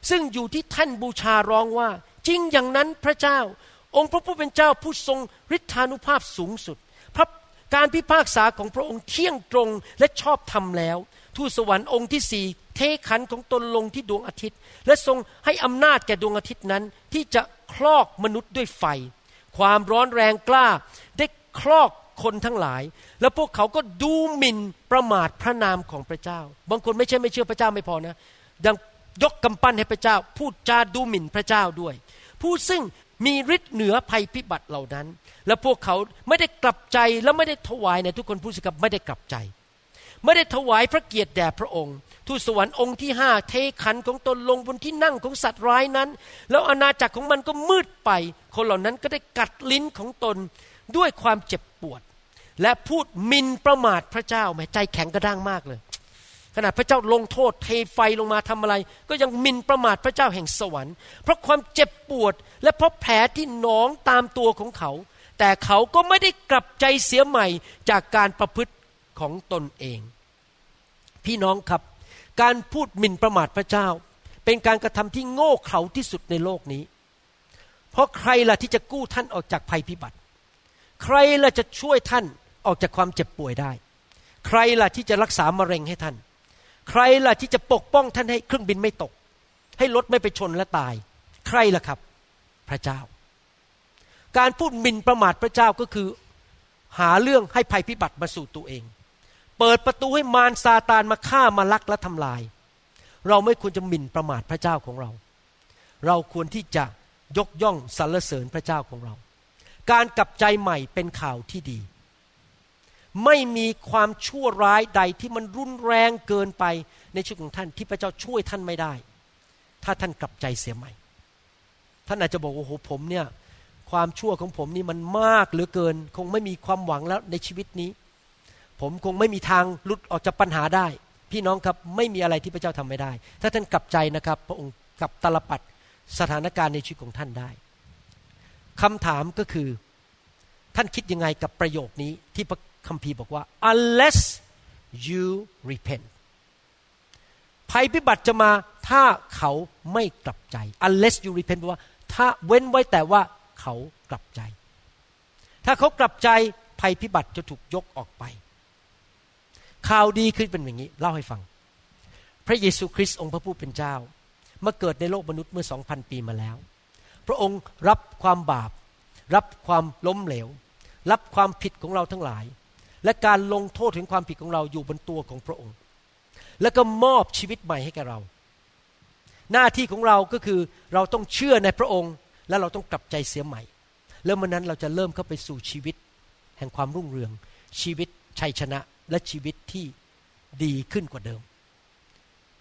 [SPEAKER 2] ซึ่งอยู่ที่ท่านบูชาร้องว่า จริงอย่างนั้นพระเจ้า องค์พระผู้เป็นเจ้าผู้ทรงฤทธานุภาพสูงสุด พระการพิพากษาของพระองค์เที่ยงตรงและชอบธรรมแล้ว ทูตสวรรค์องค์ที่สี่เทขันของตนลงที่ดวงอาทิตย์ และทรงให้อำนาจแก่ดวงอาทิตย์นั้น ที่จะคลอกมนุษย์ด้วยไฟ ความร้อนแรงกล้าได้คลอก คนทั้งหลาย แล้วพวกเขาก็ดูหมิ่นประมาทพระนามของพระเจ้า บางคนไม่ใช่ไม่เชื่อพระเจ้าไม่พอนะ ยังยกกำปั้นให้พระเจ้า พูดจาดูหมิ่นพระเจ้าด้วย ผู้ซึ่งมีฤทธิ์เหนือภัยพิบัติเหล่านั้น และพวกเขาไม่ได้กลับใจและไม่ได้ถวายในทุกคนพูดสิครับไม่ได้กลับใจ ไม่ได้ถวายพระเกียรติแด่พระองค์ทูตสวรรค์องค์ที่ห้าเทขันของตนลงบนที่นั่งของสัตว์ร้ายนั้น แล้วอาณาจักรของมันก็มืดไป คนเหล่านั้นก็ได้กัดลิ้นของตนด้วยความเจ็บปวด และพูดมินประมาทพระเจ้าแม้ใจแข็งกระด้างมากเลย ขณะพระเจ้าลงโทษเทไฟลงมาทำอะไร ก็ยังมินประมาทพระเจ้าแห่งสวรรค์ เพราะความเจ็บปวดและเพราะแผลที่หนองตามตัวของเขา แต่เขาก็ไม่ได้กลับใจเสียใหม่จากการประพฤติของตนเอง พี่น้องครับ การพูดมินประมาทพระเจ้า เป็นการกระทำที่โง่เขลาที่สุดในโลกนี้ เพราะใครล่ะที่จะกู้ท่านออกจากภัยพิบัติ ใครล่ะจะช่วยท่าน ออกจากความเจ็บป่วยได้ ใครล่ะที่จะรักษามะเร็งให้ท่าน ใครล่ะที่จะปกป้องท่านให้เครื่องบินไม่ตก ให้รถไม่ไปชนและตาย ใครล่ะครับ พระเจ้า การพูดหมินประมาทพระเจ้าก็คือ หาเรื่องให้ภัยพิบัติมาสู่ตัวเอง เปิดประตูให้มารซาตานมาฆ่ามาลักและทำลาย เราไม่ควรจะหมิ่นประมาทพระเจ้าของเรา เราควรที่จะยกย่องสรรเสริญพระเจ้าของเรา การกลับใจใหม่เป็นข่าวที่ดี ไม่มีความชั่วร้ายใดที่มันรุนแรงเกินไปในชีวิตของท่านที่พระเจ้าช่วยท่านไม่ได้ ถ้าท่านกลับใจเสียใหม่ ท่านอาจจะบอกว่าโอ้โหผมเนี่ยความชั่วของผมนี่มันมากเหลือเกิน คงไม่มีความหวังแล้วในชีวิตนี้ ผมคงไม่มีทางหลุดออกจากปัญหาได้ พี่น้องครับไม่มีอะไรที่พระเจ้าทำไม่ได้ ถ้าท่านกลับใจนะครับ พระองค์กลับตลปัดสถานการณ์ในชีวิตของท่านได้คำถามก็คือ ท่านคิดยังไงกับประโยคนี้ที่พระ คัมภีร์บอกว่า unless you repent ภัยพิบัติจะมาถ้าเขาไม่กลับใจ unless you repent แปลว่า ถ้าเว้นไว้แต่ว่าเขากลับใจ ถ้าเขากลับใจภัยพิบัติจะถูกยกออกไป ข่าวดีขึ้นเป็นอย่างนี้ เล่าให้ฟัง พระเยซูคริสต์องค์พระผู้เป็นเจ้ามาเกิดในโลกมนุษย์เมื่อสองพันปีมาแล้ว พระองค์รับความบาป รับความล้มเหลว รับความผิดของเราทั้งหลาย และการลงโทษถึงความผิดของเราอยู่บนตัวของพระองค์ แล้วก็มอบชีวิตใหม่ให้แก่เรา หน้าที่ของเราก็คือเราต้องเชื่อในพระองค์ และเราต้องกลับใจเสียใหม่ แล้วมื่อนั้นเราจะเริ่มเข้าไปสู่ชีวิต แห่งความรุ่งเรือง ชีวิตชัยชนะและชีวิตที่ดีขึ้นกว่าเดิม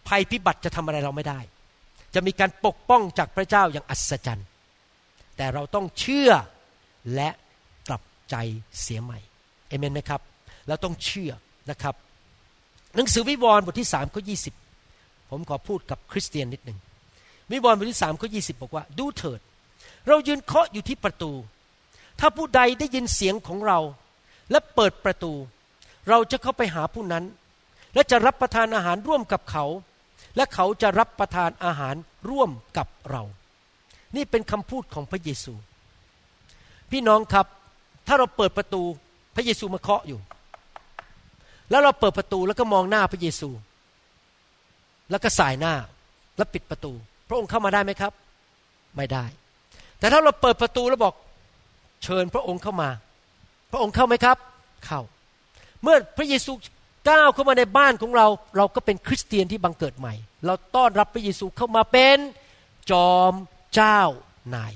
[SPEAKER 2] ภัยพิบัติจะทำอะไรเราไม่ได้ จะมีการปกป้องจากพระเจ้าอย่างอัศจรรย์ แต่เราต้องเชื่อและกลับใจเสียใหม่เอเมนไหมครับ เราต้องเชื่อนะครับ หนังสือวิวรณ์บทที่สามข้อยีผมขอพูดกับคริสเตียนนิดหนึ่งวิวรณ์บทที่สามข้อยีบอกว่า ดูเถิด เรายืนเคาะอยู่ที่ประตู ถ้าผู้ใดได้ยินเสียงของเรา และเปิดประตู เราจะเข้าไปหาผู้นั้น และจะรับประทานอาหารร่วมกับเขา และเขาจะรับประทานอาหารร่วมกับเรา นี่เป็นคำพูดของพระเยซู พี่น้องครับถ้าเราเปิดประตูพระเยซูมาเคาะอยู่ แล้วเราเปิดประตูแล้วก็มองหน้าพระเยซู แล้วก็สายหน้าแล้วปิดประตู พระองค์เข้ามาได้ไหมครับ ไม่ได้ แต่ถ้าเราเปิดประตูแล้วบอกเชิญพระองค์เข้ามา พระองค์เข้าไหมครับ เข้า เมื่อพระเยซูก้าวเข้ามาในบ้านของเรา เราก็เป็นคริสเตียนที่บังเกิดใหม่ เราต้อนรับพระเยซูเข้ามาเป็นจอมเจ้านาย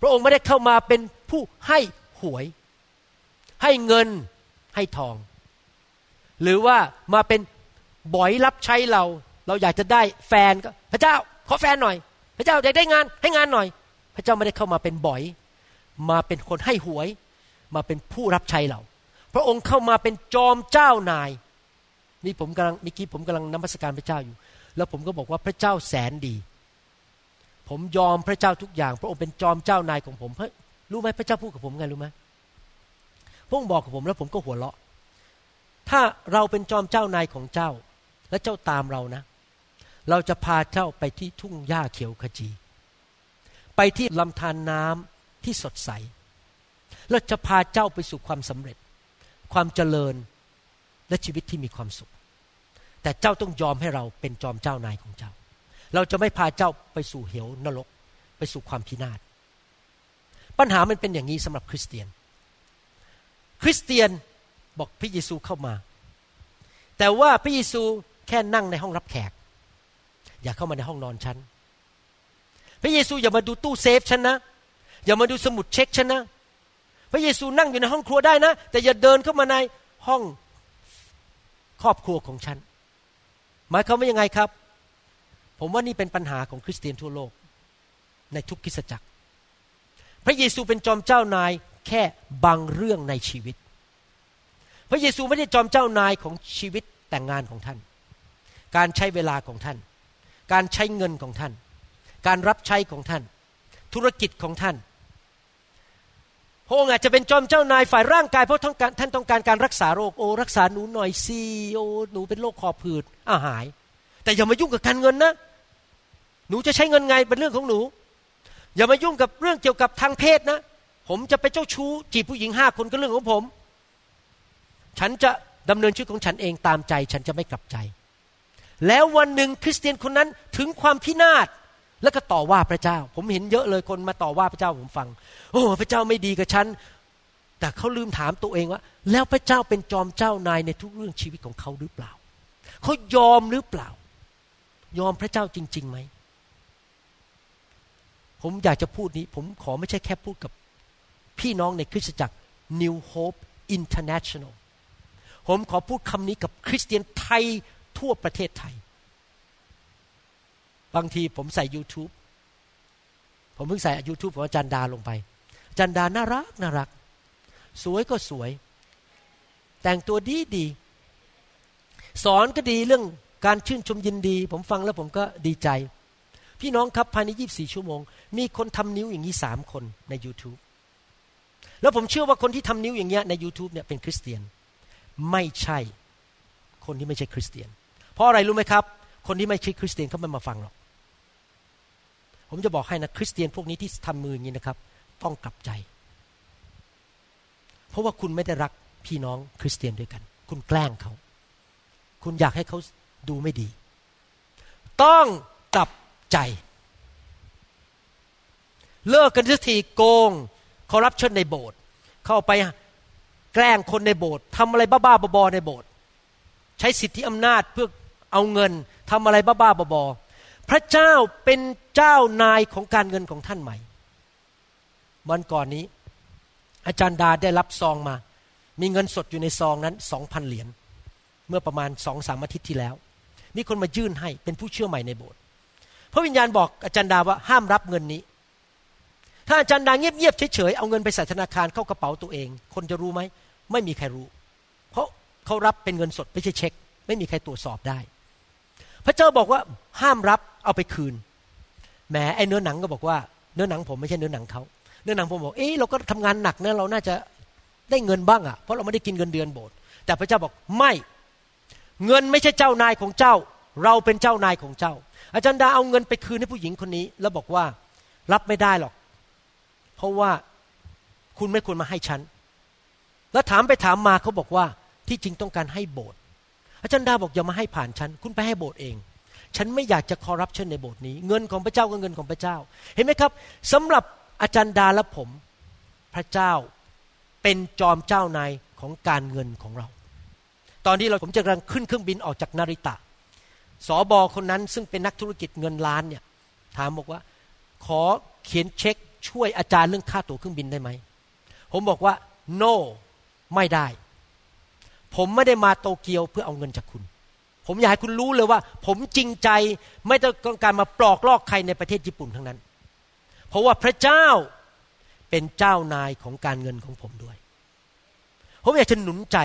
[SPEAKER 2] พระองค์ไม่ได้เข้ามาเป็นผู้ให้หวย ให้เงินให้ทอง หรือว่ามาเป็นบอยรับใช้เรา เราอยากจะได้แฟนก็พระเจ้าขอแฟนหน่อย พระเจ้าอยากได้งานให้งานหน่อย พระเจ้าไม่ได้เข้ามาเป็นบอย มาเป็นคนให้หวย มาเป็นผู้รับใช้เรา พระองค์เข้ามาเป็นจอมเจ้านาย นี่ผมกำลังเมื่อกี้ผมกำลังนมัสการพระเจ้าอยู่ แล้วผมก็บอกว่าพระเจ้าแสนดี ผมยอมพระเจ้าทุกอย่าง พระองค์เป็นจอมเจ้านายของผมรู้ไหมพระเจ้าพูดกับผมไงรู้ไหมพระองค์บอกกับผมแล้วผมก็หัวเราะ ถ้าเราเป็นจอมเจ้านายของเจ้า และเจ้าตามเรานะ เราจะพาเจ้าไปที่ทุ่งหญ้าเขียวขจี ไปที่ลำธารนน้ำที่สดใสเราจะพาเจ้าไปสู่ความสำเร็จ ความเจริญและชีวิตที่มีความสุข แต่เจ้าต้องยอมให้เราเป็นจอมเจ้านายของเจ้า เราจะไม่พาเจ้าไปสู่เหวนรก ไปสู่ความพินาศปัญหามันเป็นอย่างนี้สำหรับคริสเตียน คริสเตียน บอกพระเยซูเข้ามา แต่ว่าพระเยซูแค่นั่งในห้องรับแขก อย่าเข้ามาในห้องนอนฉัน พระเยซูอย่ามาดูตู้เซฟฉันนะ อย่ามาดูสมุดเช็คฉันนะ พระเยซูนั่งอยู่ในห้องครัวได้นะ แต่อย่าเดินเข้ามาในห้องครอบครัวของฉัน หมายความว่ายังไงครับ ผมว่านี่เป็นปัญหาของคริสเตียนทั่วโลก ในทุกคิสจักร พระเยซูเป็นจอมเจ้านายแค่บางเรื่องในชีวิต พระเยซูไม่ได้จอมเจ้านายของชีวิตแต่งงานของท่าน การใช้เวลาของท่าน การใช้เงินของท่าน การรับใช้ของท่าน ธุรกิจของท่านพระองค์อาจจะเป็นจอมเจ้านายฝ่ายร่างกายเพราะท่านต้องการการรักษาโรคโอ้รักษาหนูหน่อยสิโอ้หนูเป็นโรคคอผืดอาหาย แต่อย่ามายุ่งกับการเงินนะ หนูจะใช้เงินไงเป็นเรื่องของหนู อย่ามายุ่งกับเรื่องเกี่ยวกับทางเพศนะ ผมจะไปเจ้าชู้จีบผู้หญิงห้าคนก็เรื่องของผม ฉันจะดำเนินชีวิตของฉันเองตามใจ ฉันจะไม่กลับใจ แล้ววันหนึ่งคริสเตียนคนนั้นถึงความพินาศแล้วก็ต่อว่าพระเจ้า ผมเห็นเยอะเลยคนมาต่อว่าพระเจ้าผมฟัง โอ้พระเจ้าไม่ดีกับฉัน แต่เขาลืมถามตัวเองว่า แล้วพระเจ้าเป็นจอมเจ้านายในทุกเรื่องชีวิตของเขาหรือเปล่า เขายอมหรือเปล่า ยอมพระเจ้าจริงๆไหม ผมอยากจะพูดนี้ ผมขอไม่ใช่แค่พูดกับพี่น้องในคริสตจักร New Hope International ผมขอพูดคำนี้กับคริสเตียนไทยทั่วประเทศไทย บางทีผมใส่ YouTube ผมเพิ่งใส่ YouTube ของอาจารย์ดาลงไป อาจารย์ดาน่ารักน่ารัก สวยก็สวย แต่งตัวดีดี สอนก็ดีเรื่องการชื่นชมยินดี ผมฟังแล้วผมก็ดีใจ พี่น้องครับภายใน 24 ชั่วโมง มีคนทำนิ้วอย่างนี้สามคนใน YouTube แล้วผมเชื่อว่าคนที่ทำนิ้วอย่างเงี้ยใน YouTube เนี่ยเป็นคริสเตียน ไม่ใช่ คนที่ไม่ใช่คริสเตียน เพราะอะไรรู้ไหมครับ คนที่ไม่ใช่คริสเตียนเขาไม่มาฟังหรอกผมจะบอกให้นะคริสเตียนพวกนี้ที่ทำมืออย่างนี้นะครับ ต้องกลับใจ เพราะว่าคุณไม่ได้รักพี่น้องคริสเตียนด้วยกัน คุณแกล้งเขา คุณอยากให้เขาดูไม่ดี ต้องกลับใจ เลิกกันสักทีโกงคอร์รัปชันในโบสถ์เข้าไป แกล้งคนในโบสถ์ทำอะไรบ้าๆบอๆในโบสถ์ใช้สิทธิอำนาจเพื่อเอาเงินทำอะไรบ้าๆบอๆพระเจ้าเป็นเจ้านายของการเงินของท่านใหม่วันก่อนนี้ อาจารย์ดาได้รับซองมา มีเงินสดอยู่ในซองนั้นสองพันเหรียญเมื่อประมาณสองสามอาทิตย์ที่แล้ว มีคนมายื่นให้เป็นผู้เชื่อใหม่ในโบสถ์พระวิญญาณบอกอาจารย์ดาว่าห้ามรับเงินนี้ ถ้าอาจารย์ดาเงียบๆเฉยๆเอาเงินไปใส่ธนาคารเข้ากระเป๋าตัวเอง คนจะรู้ไหม ไม่มีใครรู้ เพราะเขารับเป็นเงินสดไม่ใช่เช็ค ไม่มีใครตรวจสอบได้ พระเจ้าบอกว่าห้ามรับเอาไปคืนแหมไอ้เนื้อหนังก็บอกว่าเนื้อหนังผมไม่ใช่เนื้อหนังเขาเนื้อหนังผมบอกเอ๊ะเราก็ทำงานหนักนะเราน่าจะได้เงินบ้างอะ่ะเพราะเราไม่ได้กินเงินเดือนโบสถ์แต่พระเจ้าบอกไม่เงินไม่ใช่เจ้านายของเจ้า เราเป็นเจ้านายของเจ้า อาจารย์ดาเอาเงินไปคืนให้ผู้หญิงคนนี้ แล้วบอกว่ารับไม่ได้หรอก เพราะว่าคุณไม่ควรมาให้ฉัน แล้วถามไปถามมาเขาบอกว่าที่จริงต้องการให้โบสถ์อาจารย์ดาบอกอย่ามาให้ผ่านฉัน คุณไปให้โบสถ์เอง ฉันไม่อยากจะคอร์รัปชันในโบสถ์นี้ เงินของพระเจ้าก็เงินของพระเจ้า เห็นไหมครับสำหรับอาจารย์ดาและผม พระเจ้าเป็นจอมเจ้านายของการเงินของเรา ตอนนี้เราผมจะกำลังขึ้นเครื่องบินออกจากนาริตะสอบอคนนั้นซึ่งเป็นนักธุรกิจเงินล้านเนี่ยถามบอกว่า ขอเขียนเช็คช่วยอาจารย์เรื่องค่าตั๋วเครื่องบินได้ไหมผมบอกว่า no ไม่ได้ ผมไม่ได้มาโตเกียวเพื่อเอาเงินจากคุณ ผมอยากให้คุณรู้เลยว่า ผมจริงใจไม่ต้องการมาปลอกลอกใครในประเทศญี่ปุ่นทั้งนั้น เพราะว่าพระเจ้าเป็นเจ้านายของการเงินของผมด้วย ผมอยากจะหนุนใจ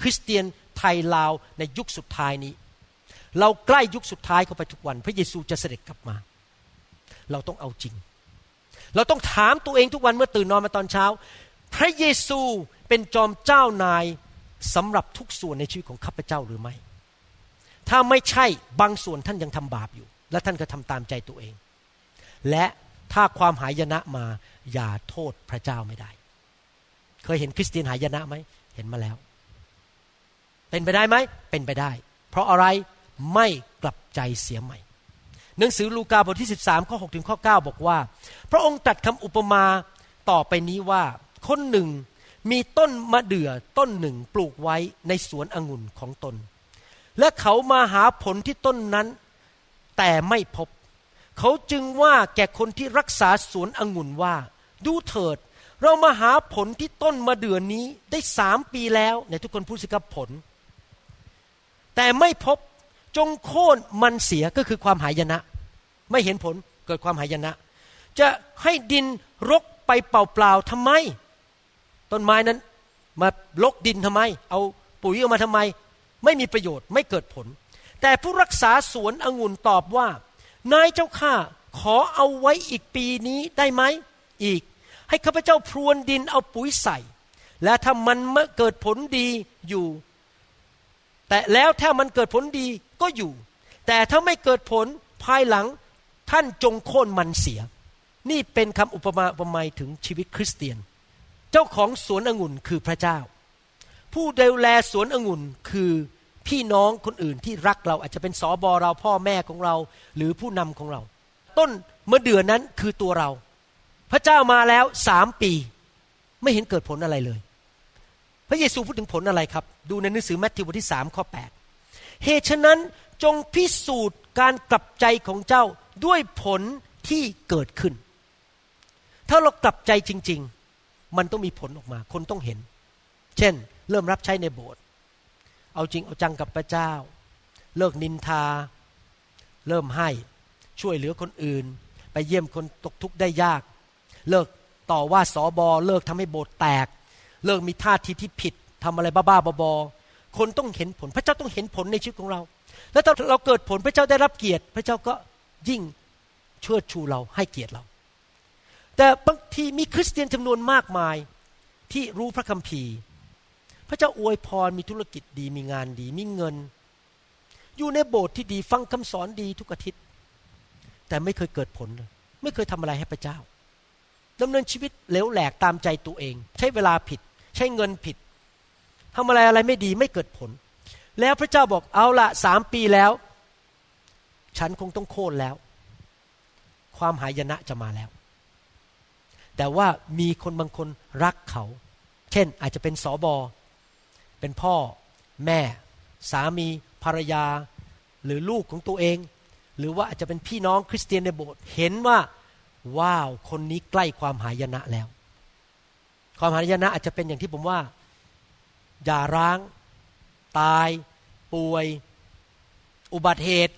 [SPEAKER 2] คริสเตียนไทยลาวในยุคสุดท้ายนี้ เราใกล้ยุคสุดท้ายเข้าไปทุกวัน พระเยซูจะเสด็จกลับมา เราต้องเอาจริง เราต้องถามตัวเองทุกวันเมื่อตื่นนอนมาตอนเช้า พระเยซู เป็นจอมเจ้านายสำหรับทุกส่วนในชีวิตของข้าพเจ้าหรือไม่ ถ้าไม่ใช่บางส่วนท่านยังทำบาปอยู่ และท่านก็ทำตามใจตัวเอง และถ้าความหายนะมาอย่าโทษพระเจ้าไม่ได้ เคยเห็นคริสเตียนหายนะไหมเห็นมาแล้ว เป็นไปได้ไหมเป็นไปได้ เพราะอะไรไม่กลับใจเสียใหม่หนังสือลูกาบทที่ 13ข้อ6ถึงข้อ9บอกว่า พระองค์ตัดคำอุปมาต่อไปนี้ว่า คนหนึ่ง มีต้นมะเดื่อต้นหนึ่งปลูกไว้ในสวนองุ่นของตน และเขามาหาผลที่ต้นนั้น แต่ไม่พบ เขาจึงว่าแก่คนที่รักษาสวนองุ่นว่า ดูเถิด เรามาหาผลที่ต้นมะเดื่อนี้ได้สามปีแล้วในทุกคนพูดสิครับผล แต่ไม่พบจงโค่นมันเสียก็คือความหายนะ ไม่เห็นผลเกิดความหายนะ จะให้ดินรกไปเปล่าๆทำไม ต้นไม้นั้นมาลกดินทำไม เอาปุ๋ยออกมาทำไม ไม่มีประโยชน์ไม่เกิดผล แต่ผู้รักษาสวนองุ่นตอบว่า นายเจ้าข้าขอเอาไว้อีกปีนี้ได้ไหมอีก ให้ข้าพเจ้าพรวนดินเอาปุ๋ยใส่ และถ้ามันเกิดผลดีอยู่ แต่แล้วถ้ามันเกิดผลดีก็อยู่ แต่ถ้าไม่เกิดผลภายหลังท่านจงโค่นมันเสีย นี่เป็นคำอุปมาอุปไมยถึงชีวิตคริสเตียน เจ้าของสวนองุ่นคือพระเจ้า ผู้ดูแลสวนองุ่นคือพี่น้องคนอื่นที่รักเราอาจจะเป็นสอบอเราพ่อแม่ของเราหรือผู้นำของเรา ต้นเมื่อเดือนนั้นคือตัวเรา พระเจ้ามาแล้วสามปี ไม่เห็นเกิดผลอะไรเลย พระเยซูพูดถึงผลอะไรครับ ดูในหนังสือแมทธิวบทที่สามข้อแปดเหตุฉะนั้นจงพิสูจน์การกลับใจของเจ้าด้วยผลที่เกิดขึ้น ถ้าเรากลับใจจริง ๆ มันต้องมีผลออกมา คนต้องเห็น เช่น เริ่มรับใช้ในโบสถ์เอาจริงเอาจังกับพระเจ้า เลิกนินทา เริ่มให้ช่วยเหลือคนอื่น ไปเยี่ยมคนตกทุกข์ได้ยาก เลิกต่อว่าสอบอเลิกทำให้โบสถ์แตก เลิกมีท่าทีที่ผิดทำอะไรบ้าๆบอๆคนต้องเห็นผล พระเจ้าต้องเห็นผลในชีวิตของเรา แล้วถ้าเราเกิดผลพระเจ้าได้รับเกียรติ พระเจ้าก็ยิ่งเชิดชูเราให้เกียรติเรา แต่บางทีมีคริสเตียนจำนวนมากมายที่รู้พระคัมภีร์ พระเจ้าอวยพรมีธุรกิจดีมีงานดีมีเงิน อยู่ในโบสถ์ที่ดีฟังคำสอนดีทุกอาทิตย์ แต่ไม่เคยเกิดผลเลยไม่เคยทำอะไรให้พระเจ้าดำเนินชีวิตเหลวแหลกตามใจตัวเอง ใช้เวลาผิด ใช้เงินผิดทำอะไรอะไรไม่ดีไม่เกิดผล แล้วพระเจ้าบอกเอาละสามปีแล้ว ฉันคงต้องโค่นแล้ว ความหายนะจะมาแล้ว แต่ว่ามีคนบางคนรักเขา เช่นอาจจะเป็นสอบอเป็นพ่อ แม่ สามี ภรรยา หรือลูกของตัวเอง หรือว่าอาจจะเป็นพี่น้องคริสเตียนในโบสถ์เห็นว่า ว้าวคนนี้ใกล้ความหายนะแล้ว ความหายนะอาจจะเป็นอย่างที่ผมว่าอย่าร้าง ตาย ป่วย อุบัติเหตุ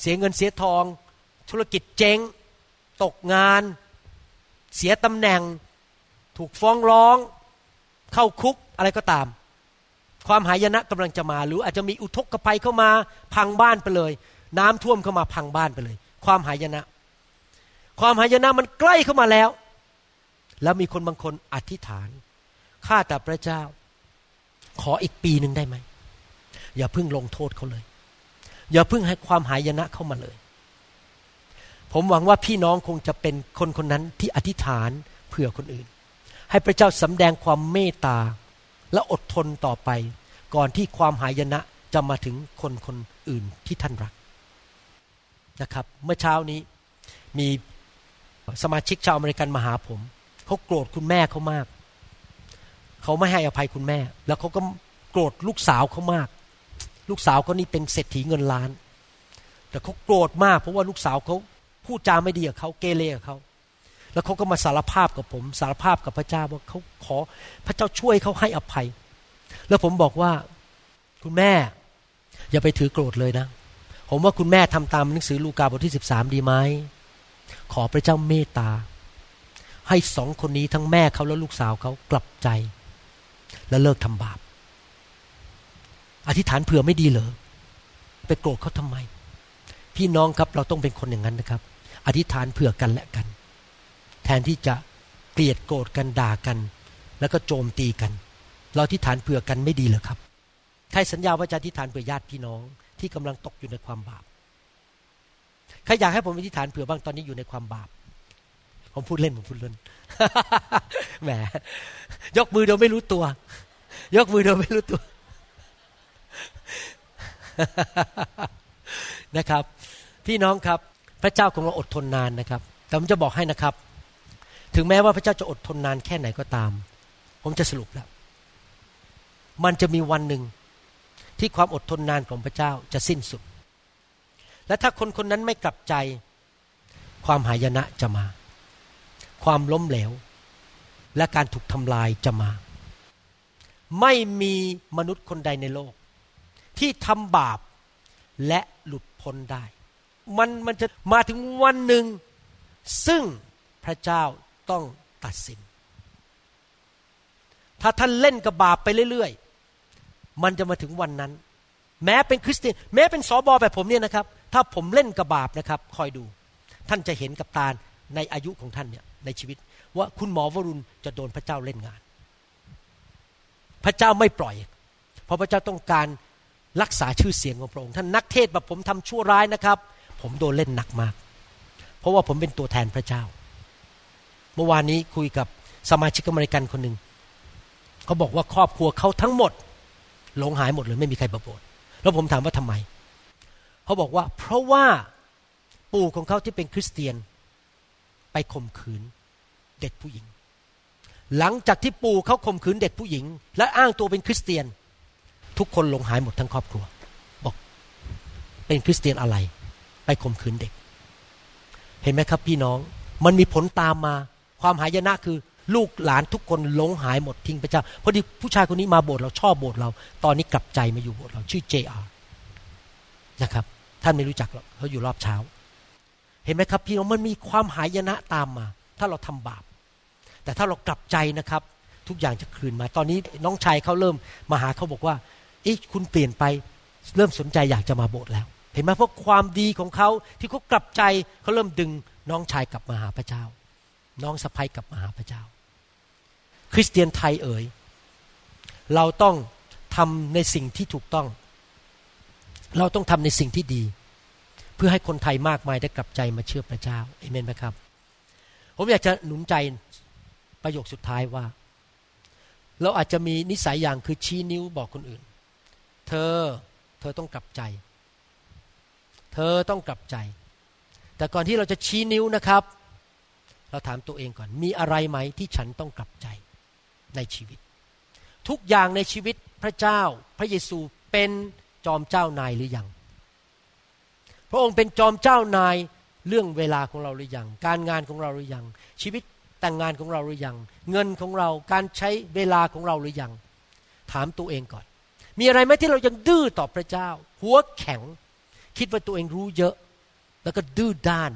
[SPEAKER 2] เสียเงินเสียทอง ธุรกิจเจ๊ง ตกงาน เสียตำแหน่ง ถูกฟ้องร้อง เข้าคุกอะไรก็ตาม ความหายนะกำลังจะมา หรืออาจจะมีอุทกภัยเข้ามาพังบ้านไปเลย น้ำท่วมเข้ามาพังบ้านไปเลย ความหายนะ ความหายนะมันใกล้เข้ามาแล้ว แล้วมีคนบางคนอธิษฐานข้าแต่พระเจ้า ขออีกปีหนึ่งได้ไหมอย่าเพิ่งลงโทษเขาเลย อย่าเพิ่งให้ความหายนะเข้ามาเลย ผมหวังว่าพี่น้องคงจะเป็นคนคนนั้นที่อธิษฐานเผื่อคนอื่น ให้พระเจ้าสำแดงความเมตตาและอดทนต่อไป ก่อนที่ความหายนะจะมาถึงคนคนอื่นที่ท่านรักนะครับ เมื่อเช้านี้มีสมาชิกชาวอเมริกันมาหาผมเขาโกรธคุณแม่เขามากเขาไม่ให้อภัยคุณแม่ แล้วเขาก็โกรธลูกสาวเขามาก ลูกสาวเขานี่เป็นเศรษฐีเงินล้าน แต่เขาโกรธมากเพราะว่าลูกสาวเขา พูดจาไม่ดีกับเขาเกเรกับเขาแล้วเขาก็มาสารภาพกับผม สารภาพกับพระเจ้าว่าเขาขอพระเจ้าช่วยเขาให้อภัย แล้วผมบอกว่าคุณแม่ อย่าไปถือโกรธเลยนะ ผมว่าคุณแม่ทำตามหนังสือลูกาบทที่สิบสามดีไหมขอพระเจ้าเมตตา ให้สองคนนี้ทั้งแม่เขาและลูกสาวเขากลับใจ และเลิกทำบาป อธิษฐานเผื่อไม่ดีเหรอไปโกรธเขาทำไม พี่น้องครับเราต้องเป็นคนอย่างนั้นนะครับ อธิษฐานเผื่อกันและกัน แทนที่จะเกลียดโกรธกันด่ากัน แล้วก็โจมตีกัน เราอธิษฐานเผื่อกันไม่ดีเหรอครับใครสัญญาว่าจะอธิษฐานเผื่อญาติพี่น้องที่กำลังตกอยู่ในความบาปใครอยากให้ผมอธิษฐานเผื่อบ้างตอนนี้อยู่ในความบาปผมพูดเล่นผมพูดเล่นแหมยกมือโดยไม่รู้ตัว ยกมือโดยไม่รู้ตัวนะครับ พี่น้องครับ พระเจ้าของเราอดทนนานนะครับ แต่ผมจะบอกให้นะครับ ถึงแม้ว่าพระเจ้าจะอดทนนานแค่ไหนก็ตาม ผมจะสรุปแล้ว มันจะมีวันหนึ่งที่ความอดทนนานของพระเจ้าจะสิ้นสุด และถ้าคนคนนั้นไม่กลับใจ ความหายนะจะมา ความล้มเหลว และการถูกทำลายจะมา ไม่มีมนุษย์คนใดในโลก ที่ทำบาปและหลุดพ้นได้ มันมันจะมาถึงวันหนึ่ง ซึ่งพระเจ้าต้องตัดสิน ถ้าท่านเล่นกับบาปไปเรื่อยๆ มันจะมาถึงวันนั้น แม้เป็นคริสเตียน แม้เป็นสอบอแบบผมเนี่ยนะครับ ถ้าผมเล่นกับบาปนะครับ คอยดู ท่านจะเห็นกับตาในอายุของท่านเนี่ยในชีวิต ว่าคุณหมอวรุณจะโดนพระเจ้าเล่นงาน พระเจ้าไม่ปล่อย เพราะพระเจ้าต้องการรักษาชื่อเสียงของพระองค์ ท่านนักเทศแบบผมทำชั่วร้ายนะครับ ผมโดนเล่นหนักมาก เพราะว่าผมเป็นตัวแทนพระเจ้า เมื่อวานนี้คุยกับสมาชิกอเมริกันคนหนึ่งเขาบอกว่าครอบครัวเขาทั้งหมดหลงหายหมดเลยไม่มีใครประโบสแล้วผมถามว่าทำไม เขาบอกว่า เพราะว่าปู่ของเขาที่เป็นคริสเตียน ไปข่มขืนเด็กผู้หญิง หลังจากที่ปู่เขาข่มขืนเด็กผู้หญิง และอ้างตัวเป็นคริสเตียน ทุกคนหลงหายหมดทั้งครอบครัว บอก เป็นคริสเตียนอะไร ไปข่มขืนเด็ก เห็นไหมครับพี่น้อง มันมีผลตามมา ความหายนะคือ ลูกหลานทุกคนหลงหายหมดทิ้งพระเจ้าพอดีผู้ชายคนนี้มาโบสถ์เราชอบโบสถ์เรา ตอนนี้กลับใจมาอยู่โบสถ์เราชื่อเจอานะครับ ท่านไม่รู้จักหรอกเขาอยู่รอบเช้า เห็นไหมครับ พี่น้องมันมีความหายนะตามมา ถ้าเราทำบาป แต่ถ้าเรากลับใจนะครับ ทุกอย่างจะคืนมา ตอนนี้น้องชายเขาเริ่มมาหาเขาบอกว่าเอ๊ะคุณเปลี่ยนไปเริ่มสนใจอยากจะมาโบสถ์แล้ว เห็นไหมเพราะความดีของเขาที่เขากลับใจเขาเริ่มดึงน้องชายกลับมาหาพระเจ้า น้องสะพ้ยกลับมาหาพระเจ้า คริสเตียนไทยเอ๋ยเราต้องทำในสิ่งที่ถูกต้อง เราต้องทำในสิ่งที่ดี เพื่อให้คนไทยมากมายได้กลับใจมาเชื่อพระเจ้าเอเมนไหมครับ ผมอยากจะหนุนใจประโยคสุดท้ายว่า เราอาจจะมีนิสัยอย่างคือชี้นิ้วบอกคนอื่น เธอเธอต้องกลับใจ เธอต้องกลับใจ แต่ก่อนที่เราจะชี้นิ้วนะครับ เราถามตัวเองก่อน มีอะไรไหมที่ฉันต้องกลับใจในชีวิต ทุกอย่างในชีวิตพระเจ้า พระเยซูเป็นจอมเจ้านายหรือยัง พระองค์เป็นจอมเจ้านายเรื่องเวลาของเราหรือยัง การงานของเราหรือยัง ชีวิตแต่งงานของเราหรือยัง เงินของเรา การใช้เวลาของเราหรือยัง ถามตัวเองก่อน มีอะไรไหมที่เรายังดื้อต่อพระเจ้า หัวแข็ง คิดว่าตัวเองรู้เยอะ แล้วก็ดื้อด้าน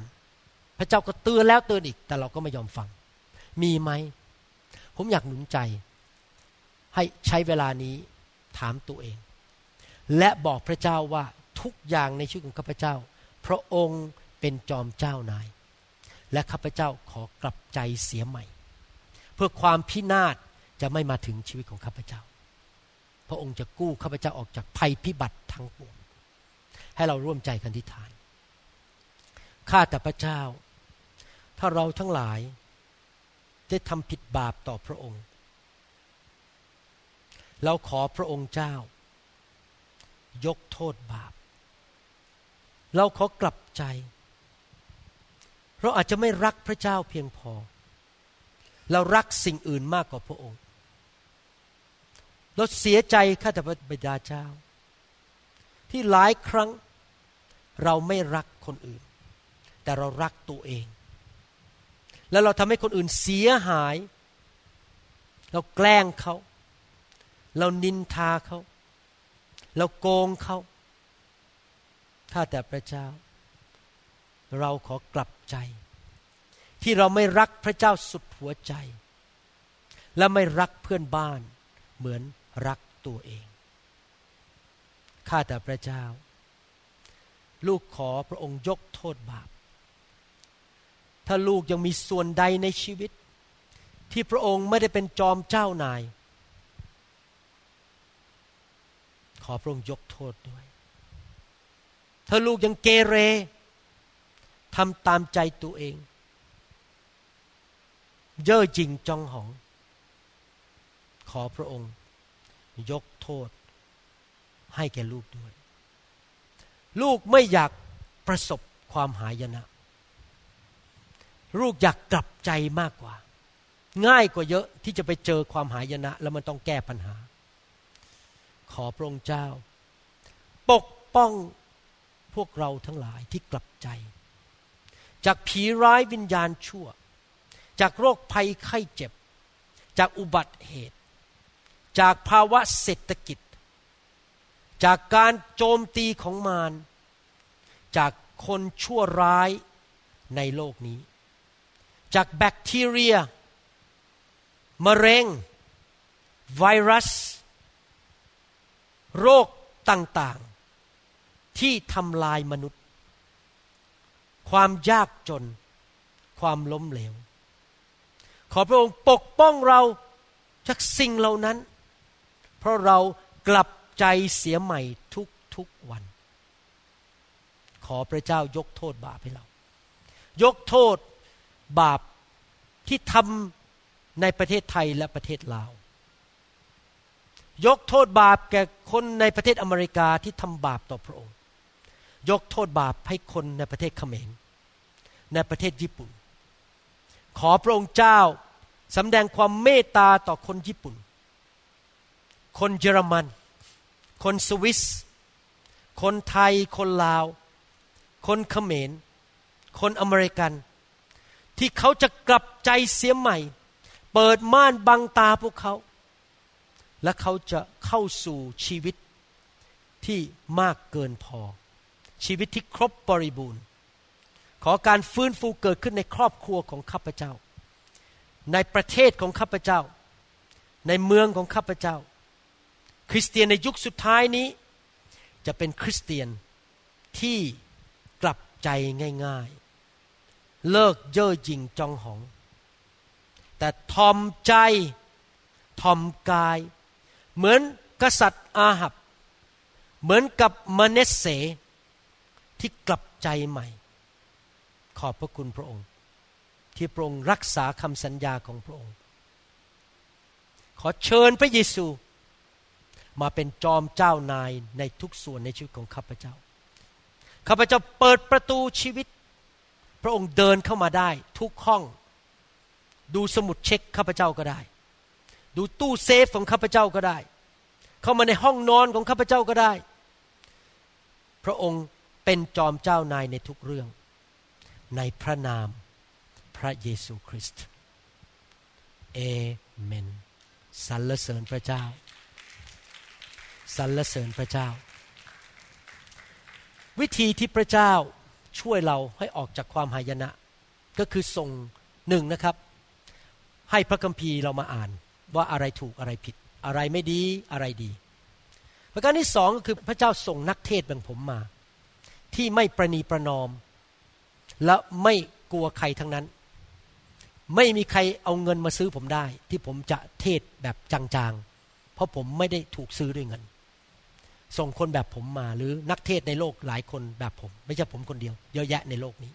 [SPEAKER 2] พระเจ้าก็เตือนแล้วเตือนอีก แต่เราก็ไม่ยอมฟัง มีไหม ผมอยากหนุนใจ ให้ใช้เวลานี้ถามตัวเอง และบอกพระเจ้าว่าทุกอย่างในชีวิตของข้าพเจ้า พระองค์เป็นจอมเจ้านาย และข้าพเจ้าขอกลับใจเสียใหม่ เพื่อความพินาศจะไม่มาถึงชีวิตของข้าพเจ้า พระองค์จะกู้ข้าพเจ้าออกจากภัยพิบัติทั้งปวง ให้เราร่วมใจกันทิฏฐานข้าแต่พระเจ้า ถ้าเราทั้งหลายได้ทำผิดบาปต่อพระองค์ เราขอพระองค์เจ้า ยกโทษบาป เราขอกลับใจ เราอาจจะไม่รักพระเจ้าเพียงพอ เรารักสิ่งอื่นมากกว่าพระองค์ เราเสียใจข้าแต่พระบิดาเจ้า ที่หลายครั้ง เราไม่รักคนอื่น แต่เรารักตัวเอง แล้วเราทำให้คนอื่นเสียหาย เราแกล้งเขา เรานินทาเขา เราโกงเขาถ้าแต่พระเจ้า เราขอกลับใจ ที่เราไม่รักพระเจ้าสุดหัวใจ และไม่รักเพื่อนบ้านเหมือนรักตัวเอง ข้าแต่พระเจ้า ลูกขอพระองค์ยกโทษบาป ถ้าลูกยังมีส่วนใดในชีวิต ที่พระองค์ไม่ได้เป็นจอมเจ้านาย ขอพระองค์ยกโทษด้วย ถ้าลูกยังเกเรทำตามใจตัวเอง เย่อจริงจองหอง ขอพระองค์ ยกโทษให้แก่ลูกด้วย ลูกไม่อยากประสบความหายนะ ลูกอยากกลับใจมากกว่า ง่ายกว่าเยอะที่จะไปเจอความหายนะ แล้วมันต้องแก้ปัญหา ขอพระองค์เจ้า ปกป้องพวกเราทั้งหลายที่กลับใจ จากผีร้ายวิญญาณชั่ว จากโรคภัยไข้เจ็บ จากอุบัติเหตุ จากภาวะเศรษฐกิจ จากการโจมตีของมารจากคนชั่วร้ายในโลกนี้ จากแบคทีเรียมะเร็ง ไวรัส โรคต่างๆ ที่ทำลายมนุษย์ ความยากจน ความล้มเหลว ขอพระองค์ปกป้องเราจากสิ่งเหล่านั้น เพราะเรากลับ ใจเสียใหม่ทุกทุกวัน ขอพระเจ้ายกโทษบาปให้เรา ยกโทษบาปที่ทำในประเทศไทยและประเทศลาว ยกโทษบาปแก่คนในประเทศอเมริกาที่ทำบาปต่อพระองค์ ยกโทษบาปให้คนในประเทศเขมร ในประเทศญี่ปุ่น ขอพระองค์เจ้าสำแดงความเมตตาต่อคนญี่ปุ่น คนเยอรมัน คนสวิส คนไทย คนลาว คนเขมร คนอเมริกัน ที่เขาจะกลับใจเสียใหม่ เปิดม่านบังตาพวกเขา และเขาจะเข้าสู่ชีวิตที่มากเกินพอ ชีวิตที่ครบบริบูรณ์ ขอการฟื้นฟูเกิดขึ้นในครอบครัวของข้าพเจ้า ในประเทศของข้าพเจ้า ในเมืองของข้าพเจ้า คริสเตียนในยุคสุดท้ายนี้ จะเป็นคริสเตียนที่กลับใจง่ายๆ เลิกเย่อหยิ่งจองหอง แต่ทอมใจทอมกาย เหมือนกษัตริย์อาหับ เหมือนกับมเนสเสที่กลับใจใหม่ ขอบพระคุณพระองค์ ที่พระองค์รักษาคำสัญญาของพระองค์ ขอเชิญพระเยซู มาเป็นจอมเจ้านายในทุกส่วนในชีวิตของข้าพเจ้า ข้าพเจ้าเปิดประตูชีวิต พระองค์เดินเข้ามาได้ ทุกห้อง ดูสมุดเช็คข้าพเจ้าก็ได้ ดูตู้เซฟของข้าพเจ้าก็ได้ เข้ามาในห้องนอนของข้าพเจ้าก็ได้ พระองค์เป็นจอมเจ้านายในทุกเรื่อง ในพระนามพระเยซูคริสต์เอเมนสรรเสริญพระเจ้า สรรเสริญพระเจ้า วิธีที่พระเจ้าช่วยเราให้ออกจากความหายนะ ก็คือส่งหนึ่งนะครับ ให้พระคัมภีร์เรามาอ่านว่าอะไรถูกอะไรผิด อะไรไม่ดีอะไรดี ประการที่สองก็คือพระเจ้าส่งนักเทศแบบผมมา ที่ไม่ประนีประนอม และไม่กลัวใครทั้งนั้น ไม่มีใครเอาเงินมาซื้อผมได้ ที่ผมจะเทศแบบจางๆ เพราะผมไม่ได้ถูกซื้อด้วยเงิน ส่งคนแบบผมมาหรือนักเทศในโลกหลายคนแบบผม ไม่ใช่ผมคนเดียว เยอะแยะในโลกนี้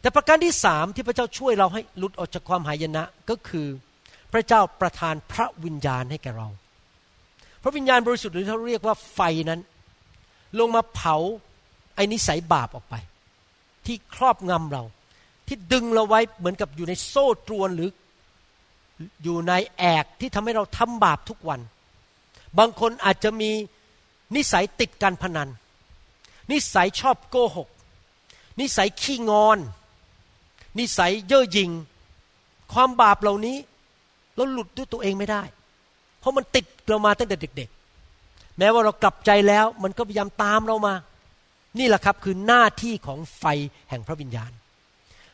[SPEAKER 2] แต่ประการที่สามที่พระเจ้าช่วยเราให้หลุดออกจากความหายนะก็คือ พระเจ้าประทานพระวิญญาณให้แก่เรา พระวิญญาณบริสุทธิ์หรือเขาเรียกว่าไฟนั้น ลงมาเผาไอ้นิสัยบาปออกไป ที่ครอบงำเรา ที่ดึงเราไว้เหมือนกับอยู่ในโซ่ตรวนหรืออยู่ในแอกที่ทำให้เราทำบาปทุกวัน บางคนอาจจะมี นิสัยติดการพนัน นิสัยชอบโกหก นิสัยขี้งอน นิสัยเย่อหยิ่ง ความบาปเหล่านี้เราหลุดด้วยตัวเองไม่ได้ เพราะมันติดเรามาตั้งแต่เด็ก ๆ แม้ว่าเรากลับใจแล้ว มันก็พยายามตามเรามา นี่แหละครับคือหน้าที่ของไฟแห่งพระวิญญาณ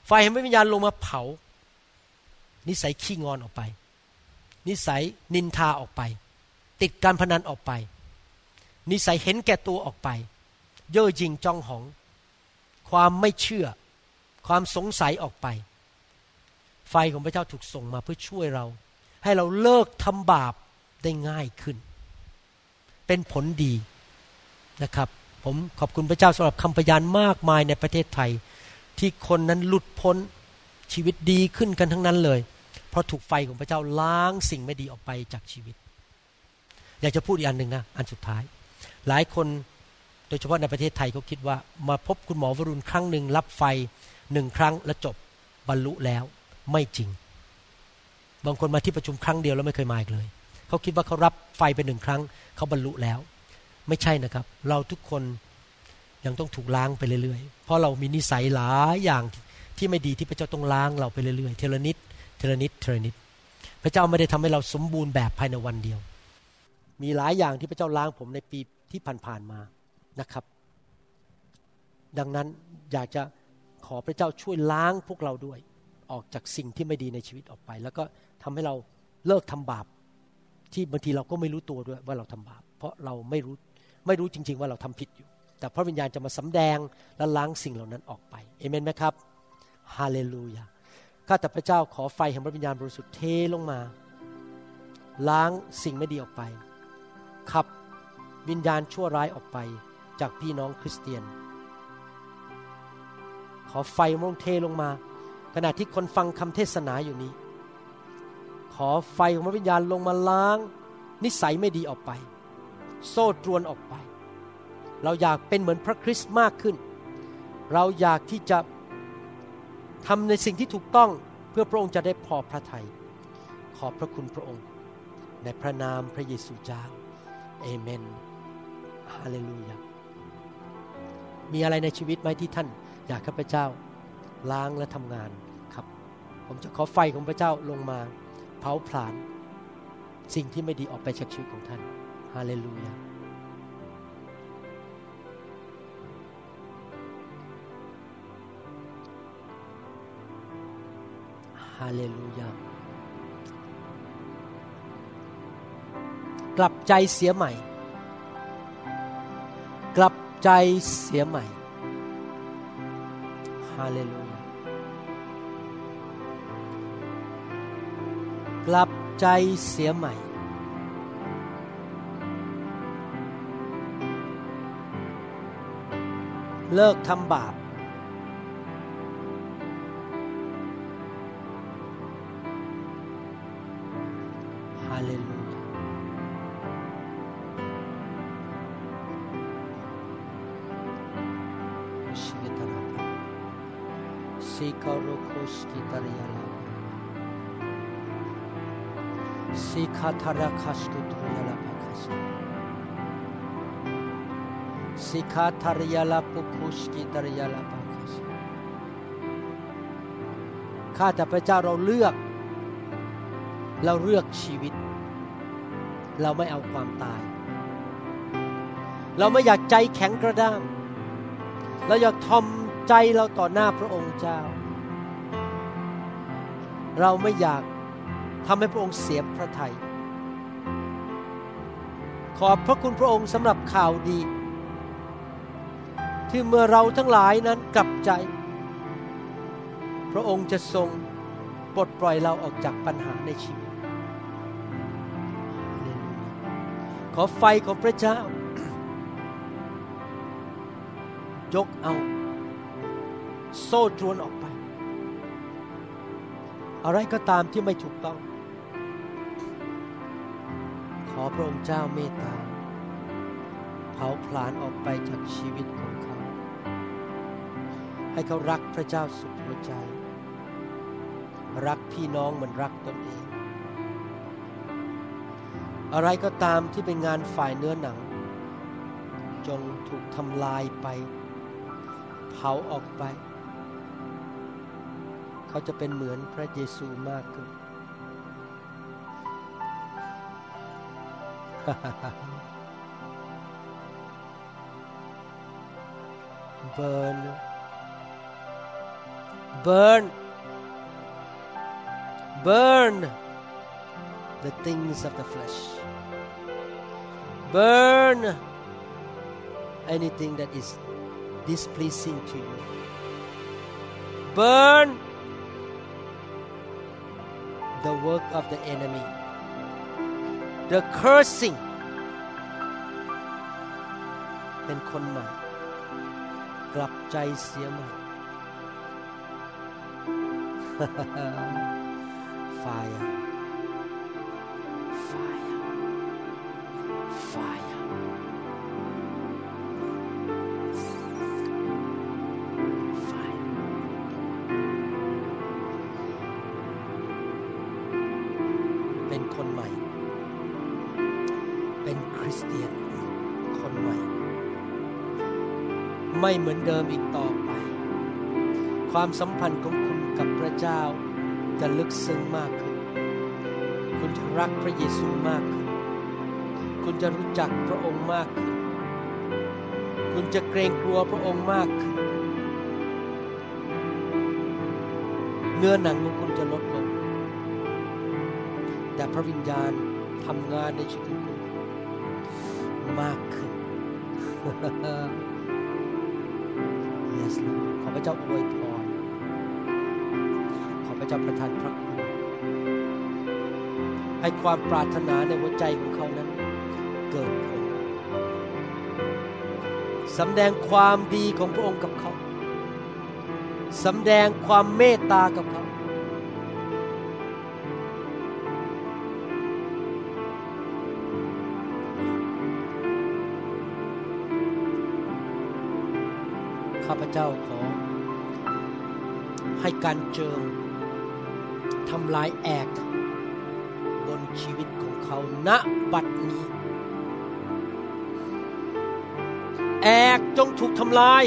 [SPEAKER 2] ไฟแห่งพระวิญญาณลงมาเผา นิสัยขี้งอนออกไป นิสัยนินทาออกไป ติดการพนันออกไป นิสัยเห็นแก่ตัวออกไป เย่อหยิ่งจองหอง ความไม่เชื่อ ความสงสัยออกไป ไฟของพระเจ้าถูกส่งมาเพื่อช่วยเรา ให้เราเลิกทำบาปได้ง่ายขึ้น เป็นผลดีนะครับ ผมขอบคุณพระเจ้าสำหรับคำพยานมากมายในประเทศไทย ที่คนนั้นหลุดพ้นชีวิตดีขึ้นกันทั้งนั้นเลย เพราะถูกไฟของพระเจ้าล้างสิ่งไม่ดีออกไปจากชีวิต อยากจะพูดอีกอันหนึ่งนะ อันสุดท้าย หลายคนโดยเฉพาะในประเทศไทยเขาคิดว่ามาพบคุณหมอวรุณครั้งหนึ่งรับไฟหนึ่งครั้งแล้วจบบรรลุแล้วไม่จริง บางคนมาที่ประชุมครั้งเดียวแล้วไม่เคยมาอีกเลย เขาคิดว่าเขารับไฟไปหนึ่งครั้ง เขาบรรลุแล้ว ไม่ใช่นะครับ เราทุกคนยังต้องถูกล้างไปเรื่อยๆ เพราะเรามีนิสัยหลายอย่างที่ไม่ดีที่พระเจ้าต้องล้างเราไปเรื่อยๆเทเลนิดเทเลนิดเทเลนิดพระเจ้าไม่ได้ทำให้เราสมบูรณ์แบบภายในวันเดียว มีหลายอย่างที่พระเจ้าล้างผมในปี ที่ผ่านๆมานะครับ ดังนั้นอยากจะขอพระเจ้าช่วยล้างพวกเราด้วย ออกจากสิ่งที่ไม่ดีในชีวิตออกไป แล้วก็ทำให้เราเลิกทำบาป ที่บางทีเราก็ไม่รู้ตัวด้วยว่าเราทำบาป เพราะเราไม่รู้ไม่รู้จริง ๆ ว่าเราทำผิดอยู่ แต่พระวิญญาณจะมาสำแดงและล้างสิ่งเหล่านั้นออกไปเอเมนไหมครับฮาเลลูยาข้าแต่พระเจ้าขอไฟแห่งพระวิญญาณบริสุทธิ์เทลงมา ล้างสิ่งไม่ดีออกไป ขับ วิญญาณชั่วร้ายออกไปจากพี่น้องคริสเตียน ขอไฟมงเทลงมา ขณะที่คนฟังคำเทศนาอยู่นี้ ขอไฟของพระวิญญาณลงมาล้าง นิสัยไม่ดีออกไป โซ่ตรวนออกไป เราอยากเป็นเหมือนพระคริสต์มากขึ้น เราอยากที่จะทำในสิ่งที่ถูกต้องเพื่อพระองค์จะได้พอพระทยัยขอบพระคุณพระองค์ ในพระนามพระเยซูเจ้าเอเมน ฮาเลลูยา มีอะไรในชีวิตไหมที่ท่านอยากข้าพเจ้าล้างและทำงานครับ ผมจะขอไฟของพระเจ้าลงมา เผาผลาญสิ่งที่ไม่ดีออกไปจากชีวิตของท่านฮาเลลูยาฮาเลลูยากลับใจเสียใหม่ กลับใจเสียใหม่ฮาเลลูยากลับใจเสียใหม่ เลิกทำบาป ฮาเลลูยา Sikarokoshkitariala. Sikatarakashkutriyala pakasa. Sikatariyala pukushkitariyala pakasa. ข้าแต่พระเจ้าเราเลือก เราเลือกชีวิต เราไม่เอาความตาย เราไม่อยากใจแข็งกระด้าง เราอยากทอม ใจเราต่อหน้าพระองค์เจ้า เราไม่อยากทำให้พระองค์เสียพระทยัยขอบพระคุณพระองค์สำหรับข่าวดี ที่เมื่อเราทั้งหลายนั้นกลับใจ พระองค์จะทรงปลดปล่อยเราออกจากปัญหาในชีวิต ขอไฟของพระเจ้า ยกเอา โซ่ตรวนออกไป อะไรก็ตามที่ไม่ถูกต้อง ขอพระองค์เจ้าเมตตาเผาผลาญออกไปจากชีวิตของเขา ให้เขารักพระเจ้าสุดหัวใจ รักพี่น้องเหมือนรักตนเอง อะไรก็ตามที่เป็นงานฝ่ายเนื้อหนัง จงถูกทำลายไป เผาออกไป เขาจะเป็นเหมือนพระเยซูมากขึ้น [laughs] burn burn burn the things of the flesh burn anything that is displeasing to you burn the work of the enemy the cursing เป็นคนใหม่ กลับใจเสียใหม่ fire ไม่เหมือนเดิมอีกต่อไป ความสัมพันธ์ของคุณกับพระเจ้าจะลึกซึ้งมากขึ้น คุณจะรักพระเยซูมากขึ้น คุณจะรู้จักพระองค์มากขึ้น คุณจะเกรงกลัวพระองค์มากขึ้น เนื้อหนังของคุณจะลดลง แต่พระวิญญาณทำงานในชีวิตคุณมากขึ้น ขอพระเจ้าอวยพร ขอพระเจ้าประทานพระคุณให้ความปรารถนาในหัวใจของเขานั้นเกิดผลสำแดงความดีของพระองค์กับเขาสำแดงความเมตตากับเขา เจ้าขอ ให้การเจิมทำลายแอกบนชีวิตของเขาณบัดนี้ แอกจงถูกทำลาย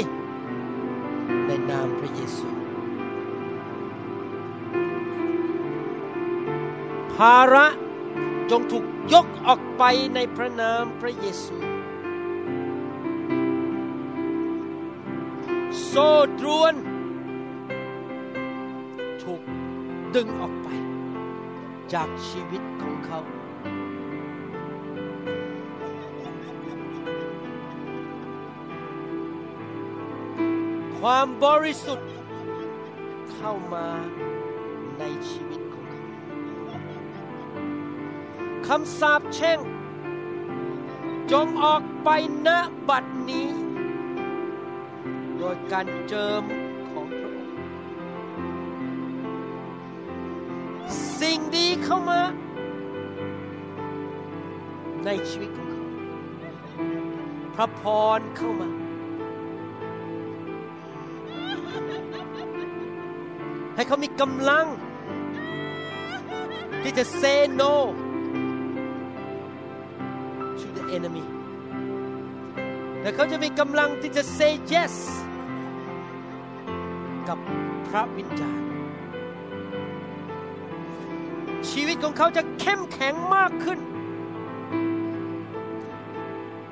[SPEAKER 2] ในนามพระเยซู ภาระจงถูกยกออกไปในพระนามพระเยซู โซ่ตรวน ถูกดึงออกไป จากชีวิตของเขา ความบริสุทธิ์เข้ามาในชีวิตของเขาคำสาปแช่งจงออกไปณบัดนี้ ยการเจิมของพระองค์สิ่งดีเข้ามา ในชีวิตของเขาพระพรเข้ามา ให้เขามีกำลัง ที่จะ say no to the enemy และเขาจะมีกำลังที่จะ say yes กับพระวิญญาณ ชีวิตของเขาจะเข้มแข็งมากขึ้น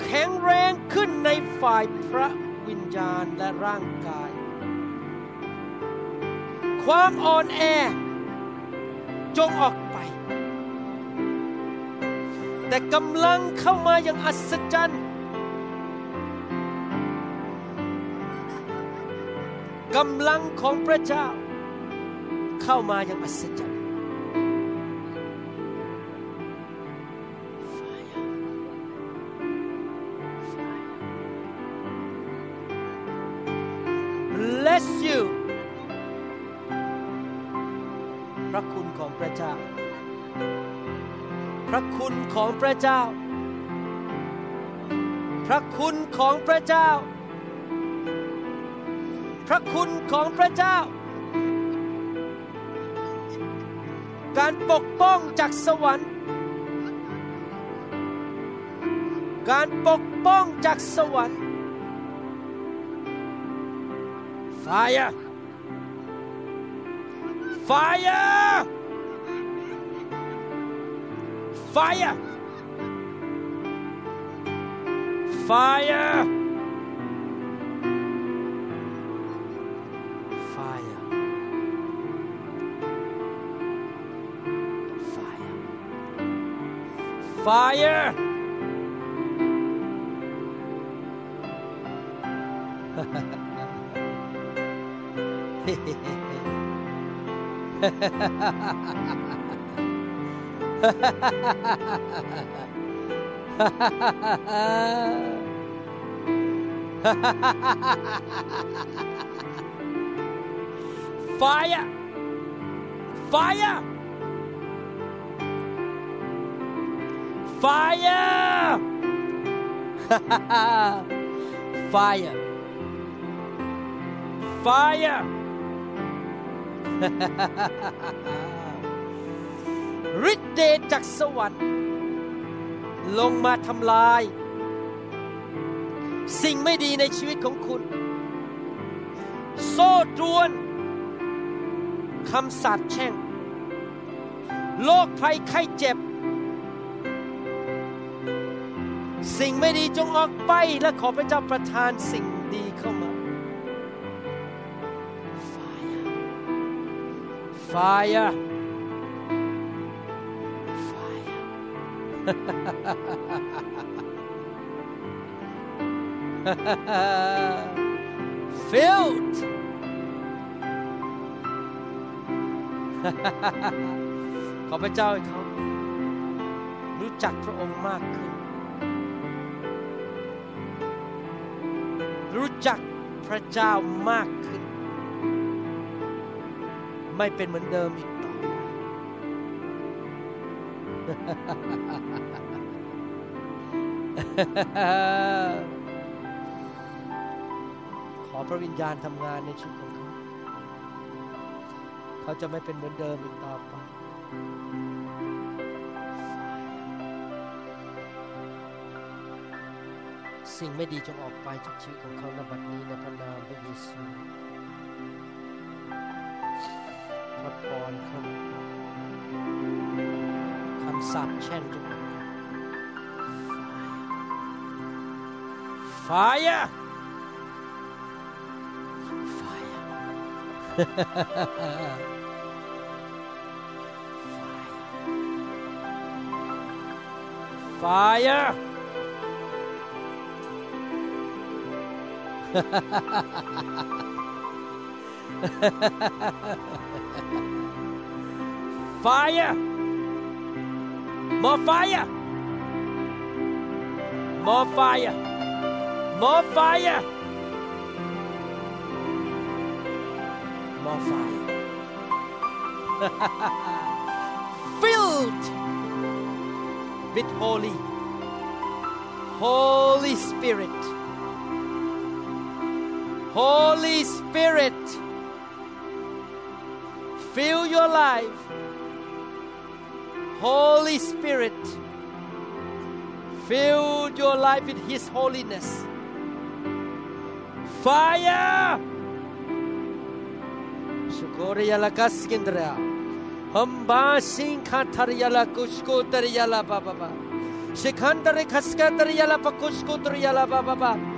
[SPEAKER 2] แข็งแรงขึ้นในฝ่ายพระวิญญาณและร่างกาย ความอ่อนแอ จงออกไป แต่กำลังเข้ามาอย่างอัศจรรย์ กำลังของพระเจ้า เข้ามาอย่างอัศจรรย์ bless you พระคุณของพระเจ้า พระคุณของพระเจ้า พระคุณของพระเจ้า พระคุณของพระเจ้า การปกป้องจากสวรรค์ การปกป้องจากสวรรค์ Fire! Fire! Fire! Fire! Fire! [laughs] Fire! Fire! Fire! Fire! Fire! Fire! Fire! ฤทธิเดชจากสวรรค์ ลงมาทำลาย สิ่งไม่ดีในชีวิตของคุณ โซ่ตรวนคำสาปแช่ง โรคภัยไข้เจ็บ สิ่งไม่ดีจงออกไปและขอพระเจ้าประทานสิ่งดีเข้ามา Fire. Fire. filled ขอพระเจ้าให้เขารู้จักพระองค์มากขึ้น รู้จักพระเจ้ามากขึ้น ไม่เป็นเหมือนเดิมอีกต่อไปขอพระวิญญาณทำงานในชีวิตของเขา เขาจะไม่เป็นเหมือนเดิมอีกต่อไป สิ่งไม่ดีจงออกไปจากชีวิตของเขาในบัดนี้ในพระนามพระเยซูพระพรคำคำสาปแช่งจงออกไป Fire! Fire! Fire! [laughs] fire! More fire! More fire! More fire! More fire! [laughs] Filled with Holy, Holy Spirit. Holy Spirit, fill your life. Holy Spirit, fill your life with His holiness. Fire! Shukoriya la kaskindra. Hamba sinkantariya la kuskutariya la baba. Shikandare pakuskutariya la baba.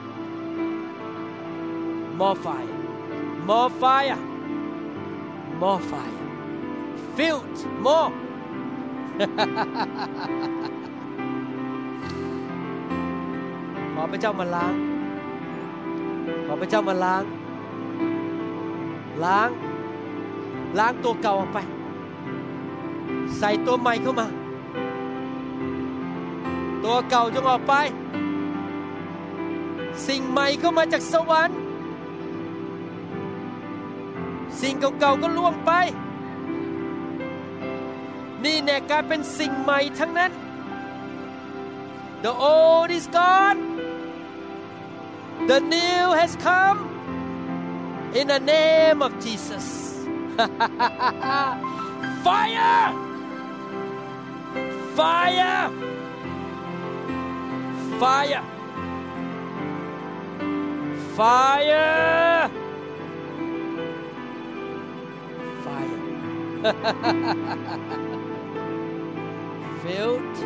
[SPEAKER 2] More fire. More fire. More fire. Filled. More. ขอพระเจ้ามาล้าง ขอพระเจ้ามาล้าง ล้าง ล้างตัวเก่าออกไป ใส่ตัวใหม่เข้ามา ตัวเก่าจงออกไป สิ่งใหม่เข้ามาจากสวรรค์ สิ่งเก่าๆก็ล่วงไป นี่แน่กลายเป็นสิ่งใหม่ทั้งนั้น The old is gone The new has come in the name of Jesus. Fire! Fire! Fire! Fire! [laughs] Filled.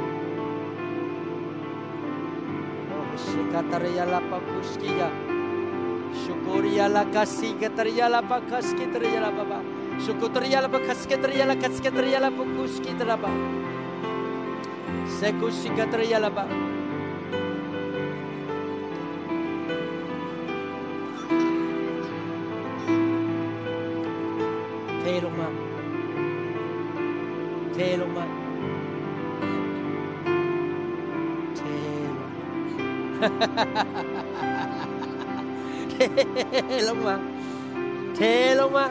[SPEAKER 2] Oh, shikatariya la pakuskiya. Shukuriya la kasikatariya la pakaskitariya la baba. Shukutariya la pakaskitariya la kaskitariya la pakuskitariya ba. Sekushikatariya la ba. เทลงมา เทลงมา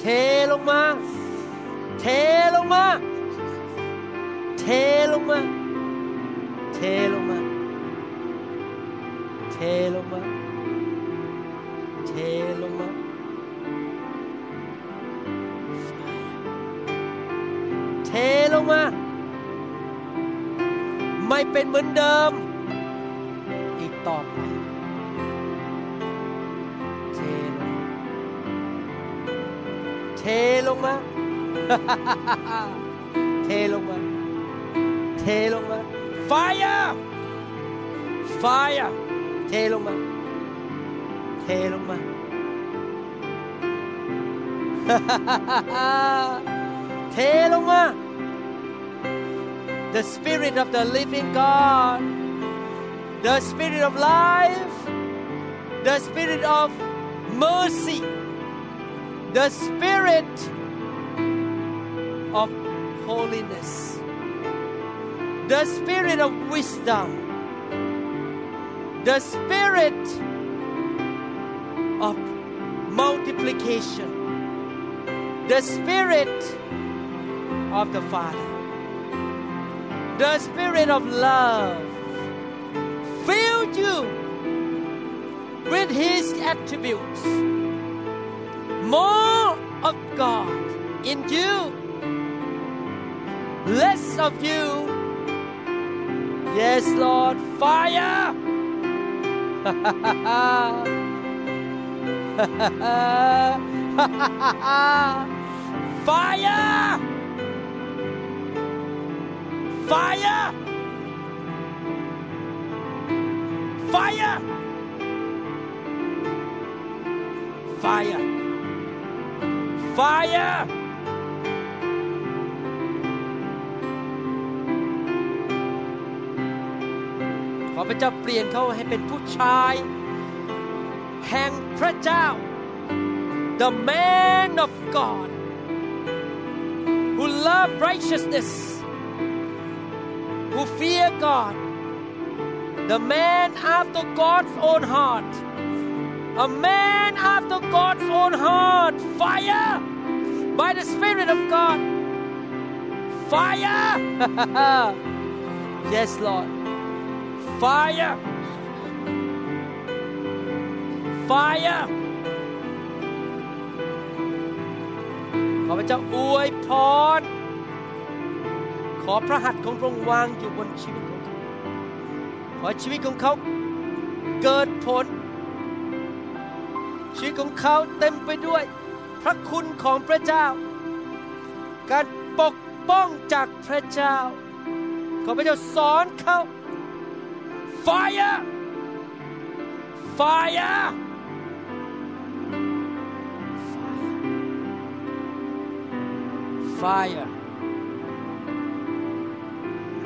[SPEAKER 2] เทลงมา เทลงมา เทลงมา เทลงมา เทลงมา เทลงมา เทลงมาไม่ เป็นเหมือนเดิม อีกต่อไปเทลงเทลงมาเทลงมาเทลงมาไฟอาไฟอาเทลงมาเทลงมาเทลงมา the spirit of the living God. The spirit of life. The spirit of mercy. The spirit of holiness. The spirit of wisdom. The spirit of multiplication. The spirit of the Father, the spirit of love, filled you with His attributes. More of God in you, less of you. Yes, Lord, fire! [laughs] Fire! Fire! Fire! Fire! Fire! ขอพระเจ้าเปลี่ยนเขาให้เป็นผู้ชาย แห่งพระเจ้า the man of God who love righteousness who fear God the man after God's own heart a man after God's own heart fire by the Spirit of God fire [laughs] yes Lord fire fire ขอพระเจ้าอวยพร ขอพระหัตถ์ของพระองค์วางอยู่บนชีวิตของเขาขอชีวิตของเขาเกิดผล ชีวิตของเขาเต็มไปด้วย พระคุณของพระเจ้า การปกป้องจากพระเจ้า ขอพระเจ้าสอนเขา fire fire fire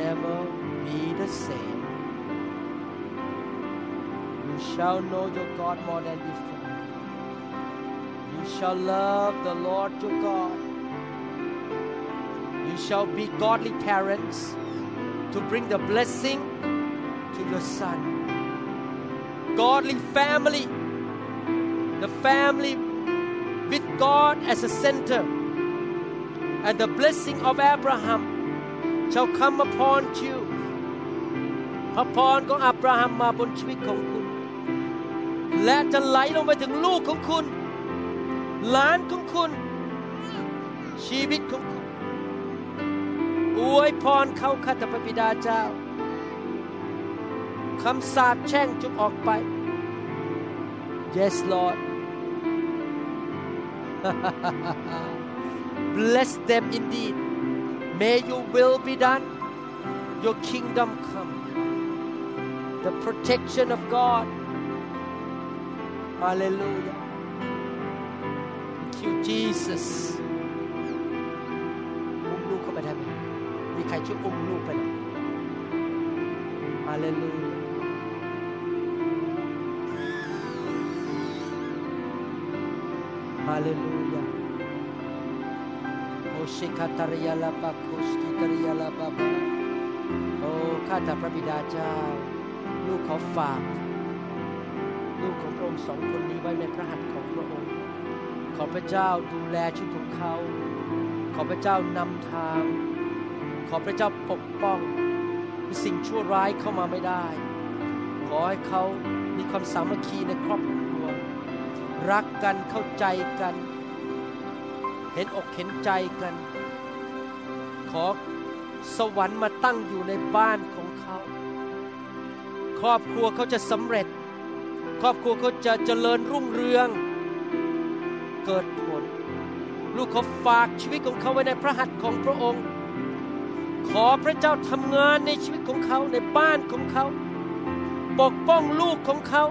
[SPEAKER 2] Never be the same. You shall know your God more than before. You shall love the Lord your God. You shall be godly parents to bring the blessing to your son. Godly family, the family with God as a center. And the blessing of Abraham shall come upon you พระพรของอับราฮัมมาบนชีวิตของคุณ และจะไหลลงไปถึงลูกของคุณ หลานของคุณ ชีวิตของคุณ อวยพรเขาข้าแต่พระบิดาเจ้าคำสาปแช่งจงออกไป Yes Lord Bless them indeed. May your will be done. Your kingdom come. The protection of God. Hallelujah. Thank you, Jesus. อุ้มลูกเข้าไปได้ไหมมีใครช่วยอุ้มลูกไปหน่อย Hallelujah. Hallelujah. โอชิคาตริยาลาปาคุสกิตริยาลาบาบาโอ้ข้าแต่พระบิดาเจ้า ลูกเขาฝาก ลูกของพระองค์สองคนนี้ไว้ในพระหัตถ์ของพระองค์ ขอพระเจ้าดูแลชีวิตของเขา ขอพระเจ้านำทาง ขอพระเจ้าปกป้องสิ่งชั่วร้ายเข้ามาไม่ได้ ขอให้เขามีความสามัคคีในครอบครัว รักกันเข้าใจกัน ห็นอกเห็นใจกัน ขอสวรรค์มาตั้งอยู่ในบ้านของเขา ครอบครัวเขาจะสำเร็จ ครอบครัวเขาจะเจริญรุ่งเรือง เกิดผล ลูกเขาฝากชีวิตของเขาไว้ในพระหัตถ์ของพระองค์ ขอพระเจ้าทำงานในชีวิตของเขาในบ้านของเขา ปกป้องลูกของเขา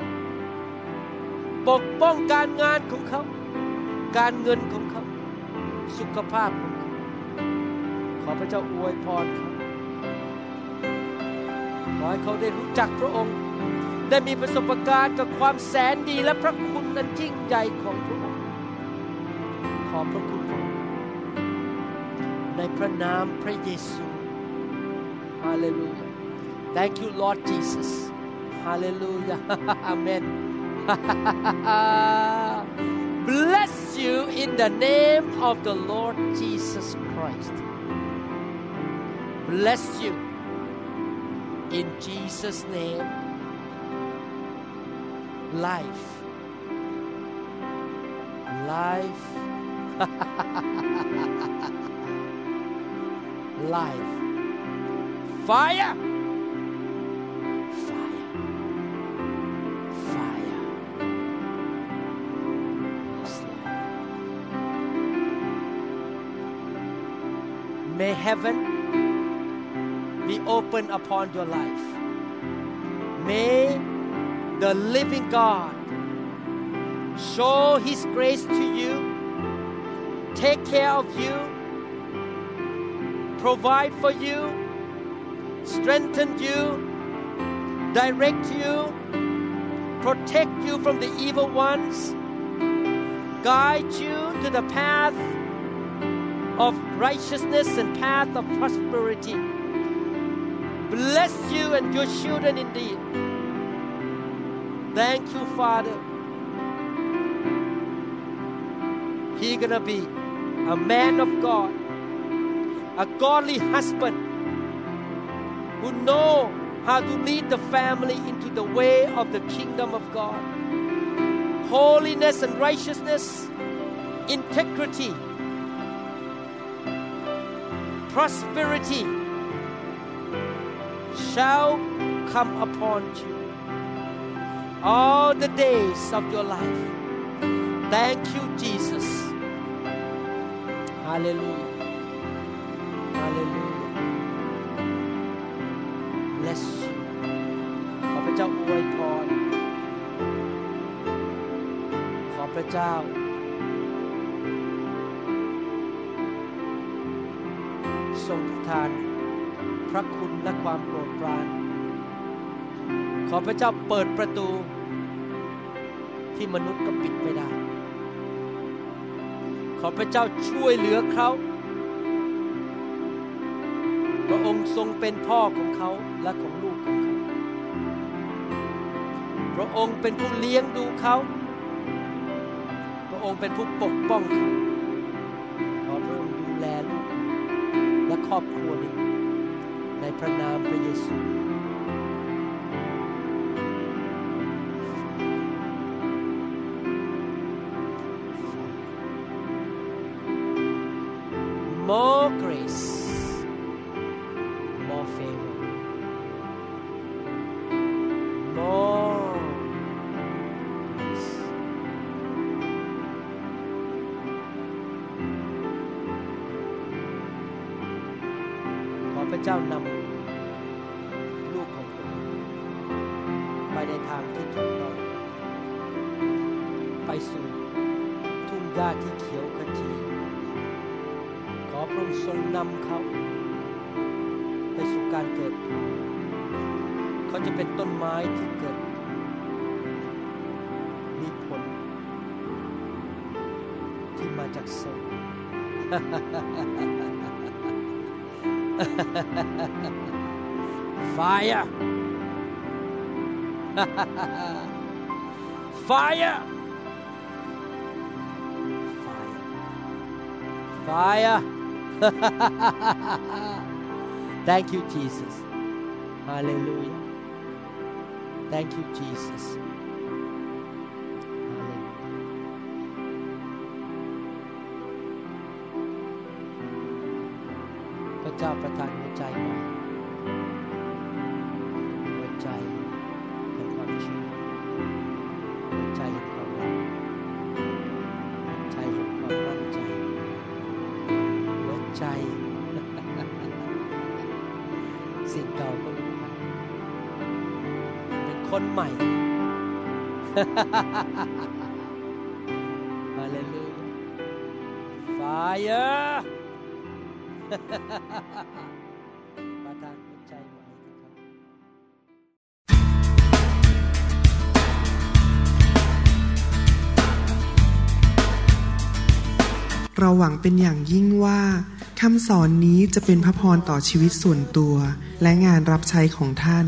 [SPEAKER 2] ปกป้องการงานของเขา การเงินของเขา สุขภาพของเขาขอพระเจ้าอวยพรเขาขอให้เขาได้รู้จักพระองค์ ได้มีประสบการณ์กับความแสนดีและพระคุณนั้นยิ่งใหญ่ของพระองค์ ขอบพระคุณพระองค์ในพระนามพระเยซู Hallelujah Thank you Lord Jesus Hallelujah Amen Bless you in the name of the Lord Jesus Christ. Bless you in Jesus name. Life. Life. [laughs] Life. Fire heaven be open upon your life. May the living God show his grace to you take care of you provide for you, strengthen you, direct you, protect you from the evil ones, guide you to the path of righteousness and path of prosperity. Bless you and your children indeed. Thank you, Father. He gonna be a man of God a godly husband who know how to lead the family into the way of the kingdom of God. Holiness and righteousness, integrity, prosperity shall come upon you all the days of your life. Thank you, Jesus. Hallelujah. Hallelujah. Bless you ขอพระเจ้าอวยพร ขอพระเจ้า ทรงประทาน พระคุณและความโปรดปราน ขอพระเจ้าเปิดประตู ที่มนุษย์ก็ปิดไม่ได้ ขอพระเจ้าช่วยเหลือเขา พระองค์ทรงเป็นพ่อของเขาและของลูกของเขา พระองค์เป็นผู้เลี้ยงดูเขา พระองค์เป็นผู้ปกป้องเขา ครอบครัวนี้ ในพระนามพระเยซู Fire [laughs] Fire Fire. [laughs] Thank you, Jesus. Hallelujah. Thank you, Jesus. Hallelujah. พระเจ้าประทานหัวใจ ฮาเลลูยา Fire ประทานหัวใจใหม่นะครับ
[SPEAKER 3] เราหวังเป็นอย่างยิ่งว่าคำสอนนี้จะเป็นพระพรต่อชีวิตส่วนตัว และงานรับใช้ของท่าน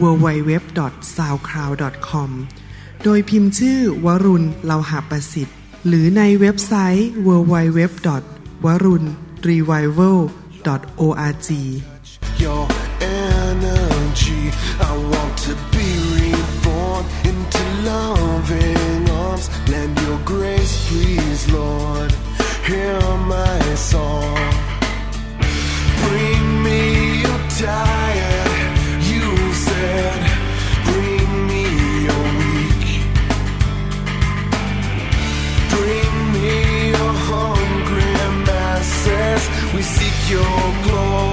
[SPEAKER 3] www.soundcloud.com โดยพิมพ์ชื่อวรุณเลาหาประสิทธิ์ หรือในเว็บไซต์ www.
[SPEAKER 4] วรุณ revival org Your energy I want to be reborn into loving arms Lend your grace please Lord Hear my song Bring me your diet We seek your glory.